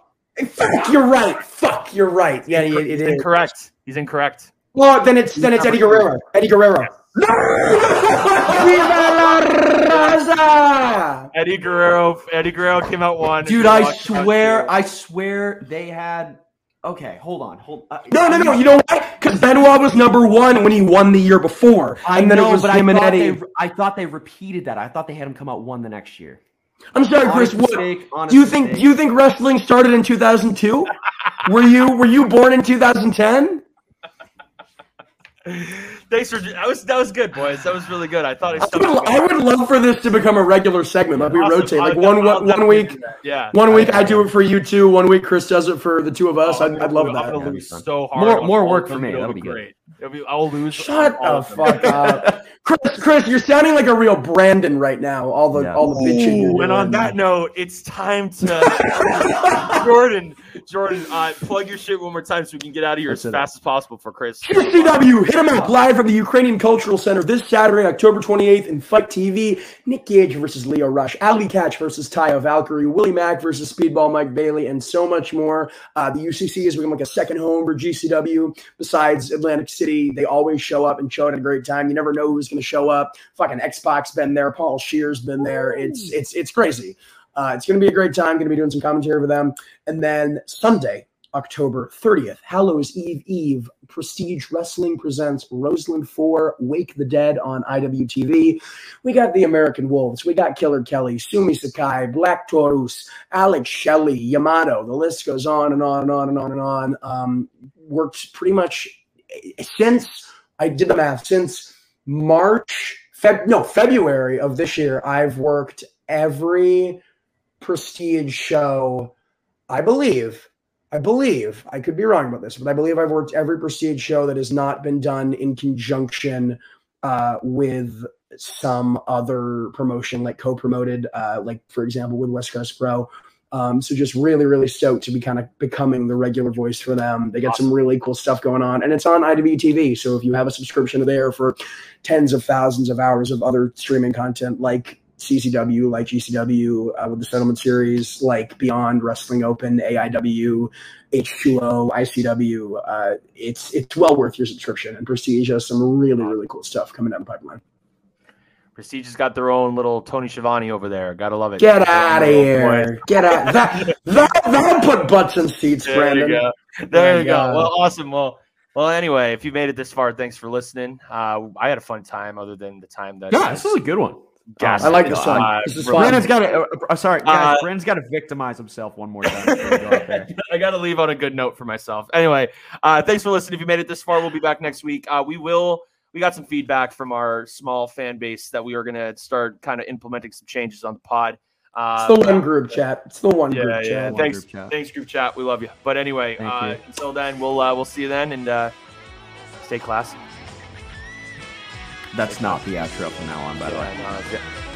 Fuck, you're right. Fuck, you're right. Yeah, it, it He's is. incorrect. He's incorrect. Well, then it's then it's Eddie Guerrero. Eddie Guerrero. Viva la raza! Eddie Guerrero. Eddie Guerrero came out one. Dude, I swear. I swear they had. Okay, hold on, hold. Uh, No, no, no. You know why? Because Benoit was number one when he won the year before, I and then know, it was but him I and thought Eddie. they, I thought they repeated that. I thought they had him come out one the next year. I'm sorry, Chris. Honest What mistake, honest do you think? mistake. Do you think wrestling started in 2002? were you Were you born in 2010? Thanks for that was that was good, boys. That was really good. I thought I I would, I would love for this to become a regular segment, like we Awesome. rotate, like I'll- one I'll one, one week. Yeah. One week I do it for you two. One week Chris does it for the two of us. Oh, I'd, I'd love I'm that. gonna That'd be lose fun. so hard. More- more work for me. That'll be be good. great. It'll be, I'll lose. Shut the fuck up, Chris. Chris, you're sounding like a real Brandon right now. All the Yeah. all the bitching. you're Ooh, and on that note, it's time to Jordan. Jordan, uh, plug your shit one more time so we can get out of here That's as it. fast as possible for Chris. GCW, hit him up live from the Ukrainian Cultural Center this Saturday, October 28th in FITE TV. Nick Gage versus Lio Rush, Allie Katch versus Taya Valkyrie, Willie Mack versus Speedball Mike Bailey, and so much more. Uh, the UCC is becoming like a second home for GCW. Besides Atlantic City, they always show up and show at a great time. You never know who's going to show up. Fucking Xbox been there, Paul Shear's been there. It's it's it's crazy. Uh, it's going to be a great time. Going to be doing some commentary for them, and then Sunday. October 30th, Hallows Eve Eve, Prestige Wrestling presents Roseland 4, Wake the Dead on IWTV. We got the American Wolves, we got Killer Kelly, Sumi Sakai, Black Taurus, Alex Shelley, Yamato. The list goes on and on and on and on and on. Um, worked pretty much since I did the math, since March, Feb, no, February of this year, I've worked every Prestige show, I believe. I believe I could be wrong about this, but I believe I've worked every Prestige show that has not been done in conjunction uh, with some other promotion, like co-promoted, uh, like for example with West Coast Pro. Um, so just really, really stoked to be kind of becoming the regular voice for them. They got some really cool stuff going on, and it's on IWTV. So if you have a subscription there for tens of thousands of hours of other streaming content, like CCW, like GCW uh, with the Settlement Series, like Beyond Wrestling Open, AIW, H2O, ICW. Uh, it's it's well worth your subscription. And Prestige has some really really cool stuff coming down the pipeline. Prestige has got their own little Tony Schiavone over there. Gotta love it. Get out of here! Get out! That that that'll put butts in seats, There Brandon. you go. There My you go. God. Well, awesome. Well, well. Anyway, if you made it this far, thanks for listening. Uh, I had a fun time, other than the time that Yeah, this is a good one. Gas- I like this one. Uh, This is Brandon- fun. Brandon's got to. Uh, uh, sorry, guys. Uh, Brandon's got to victimize himself one more time. go. I got to leave on a good note for myself. Anyway, uh, thanks for listening. If you made it this far, we'll be back next week. Uh, we will. We got some feedback from our small fan base that we are going to start kind of implementing some changes on the pod. Uh, It's the one group chat. It's the one yeah, group yeah. chat. One Thanks, group chat. thanks, group chat. We love you. But anyway, uh, you. until then, we'll uh, we'll see you then, and uh, stay classy. That's not the outro from now on, by the way. No, it's-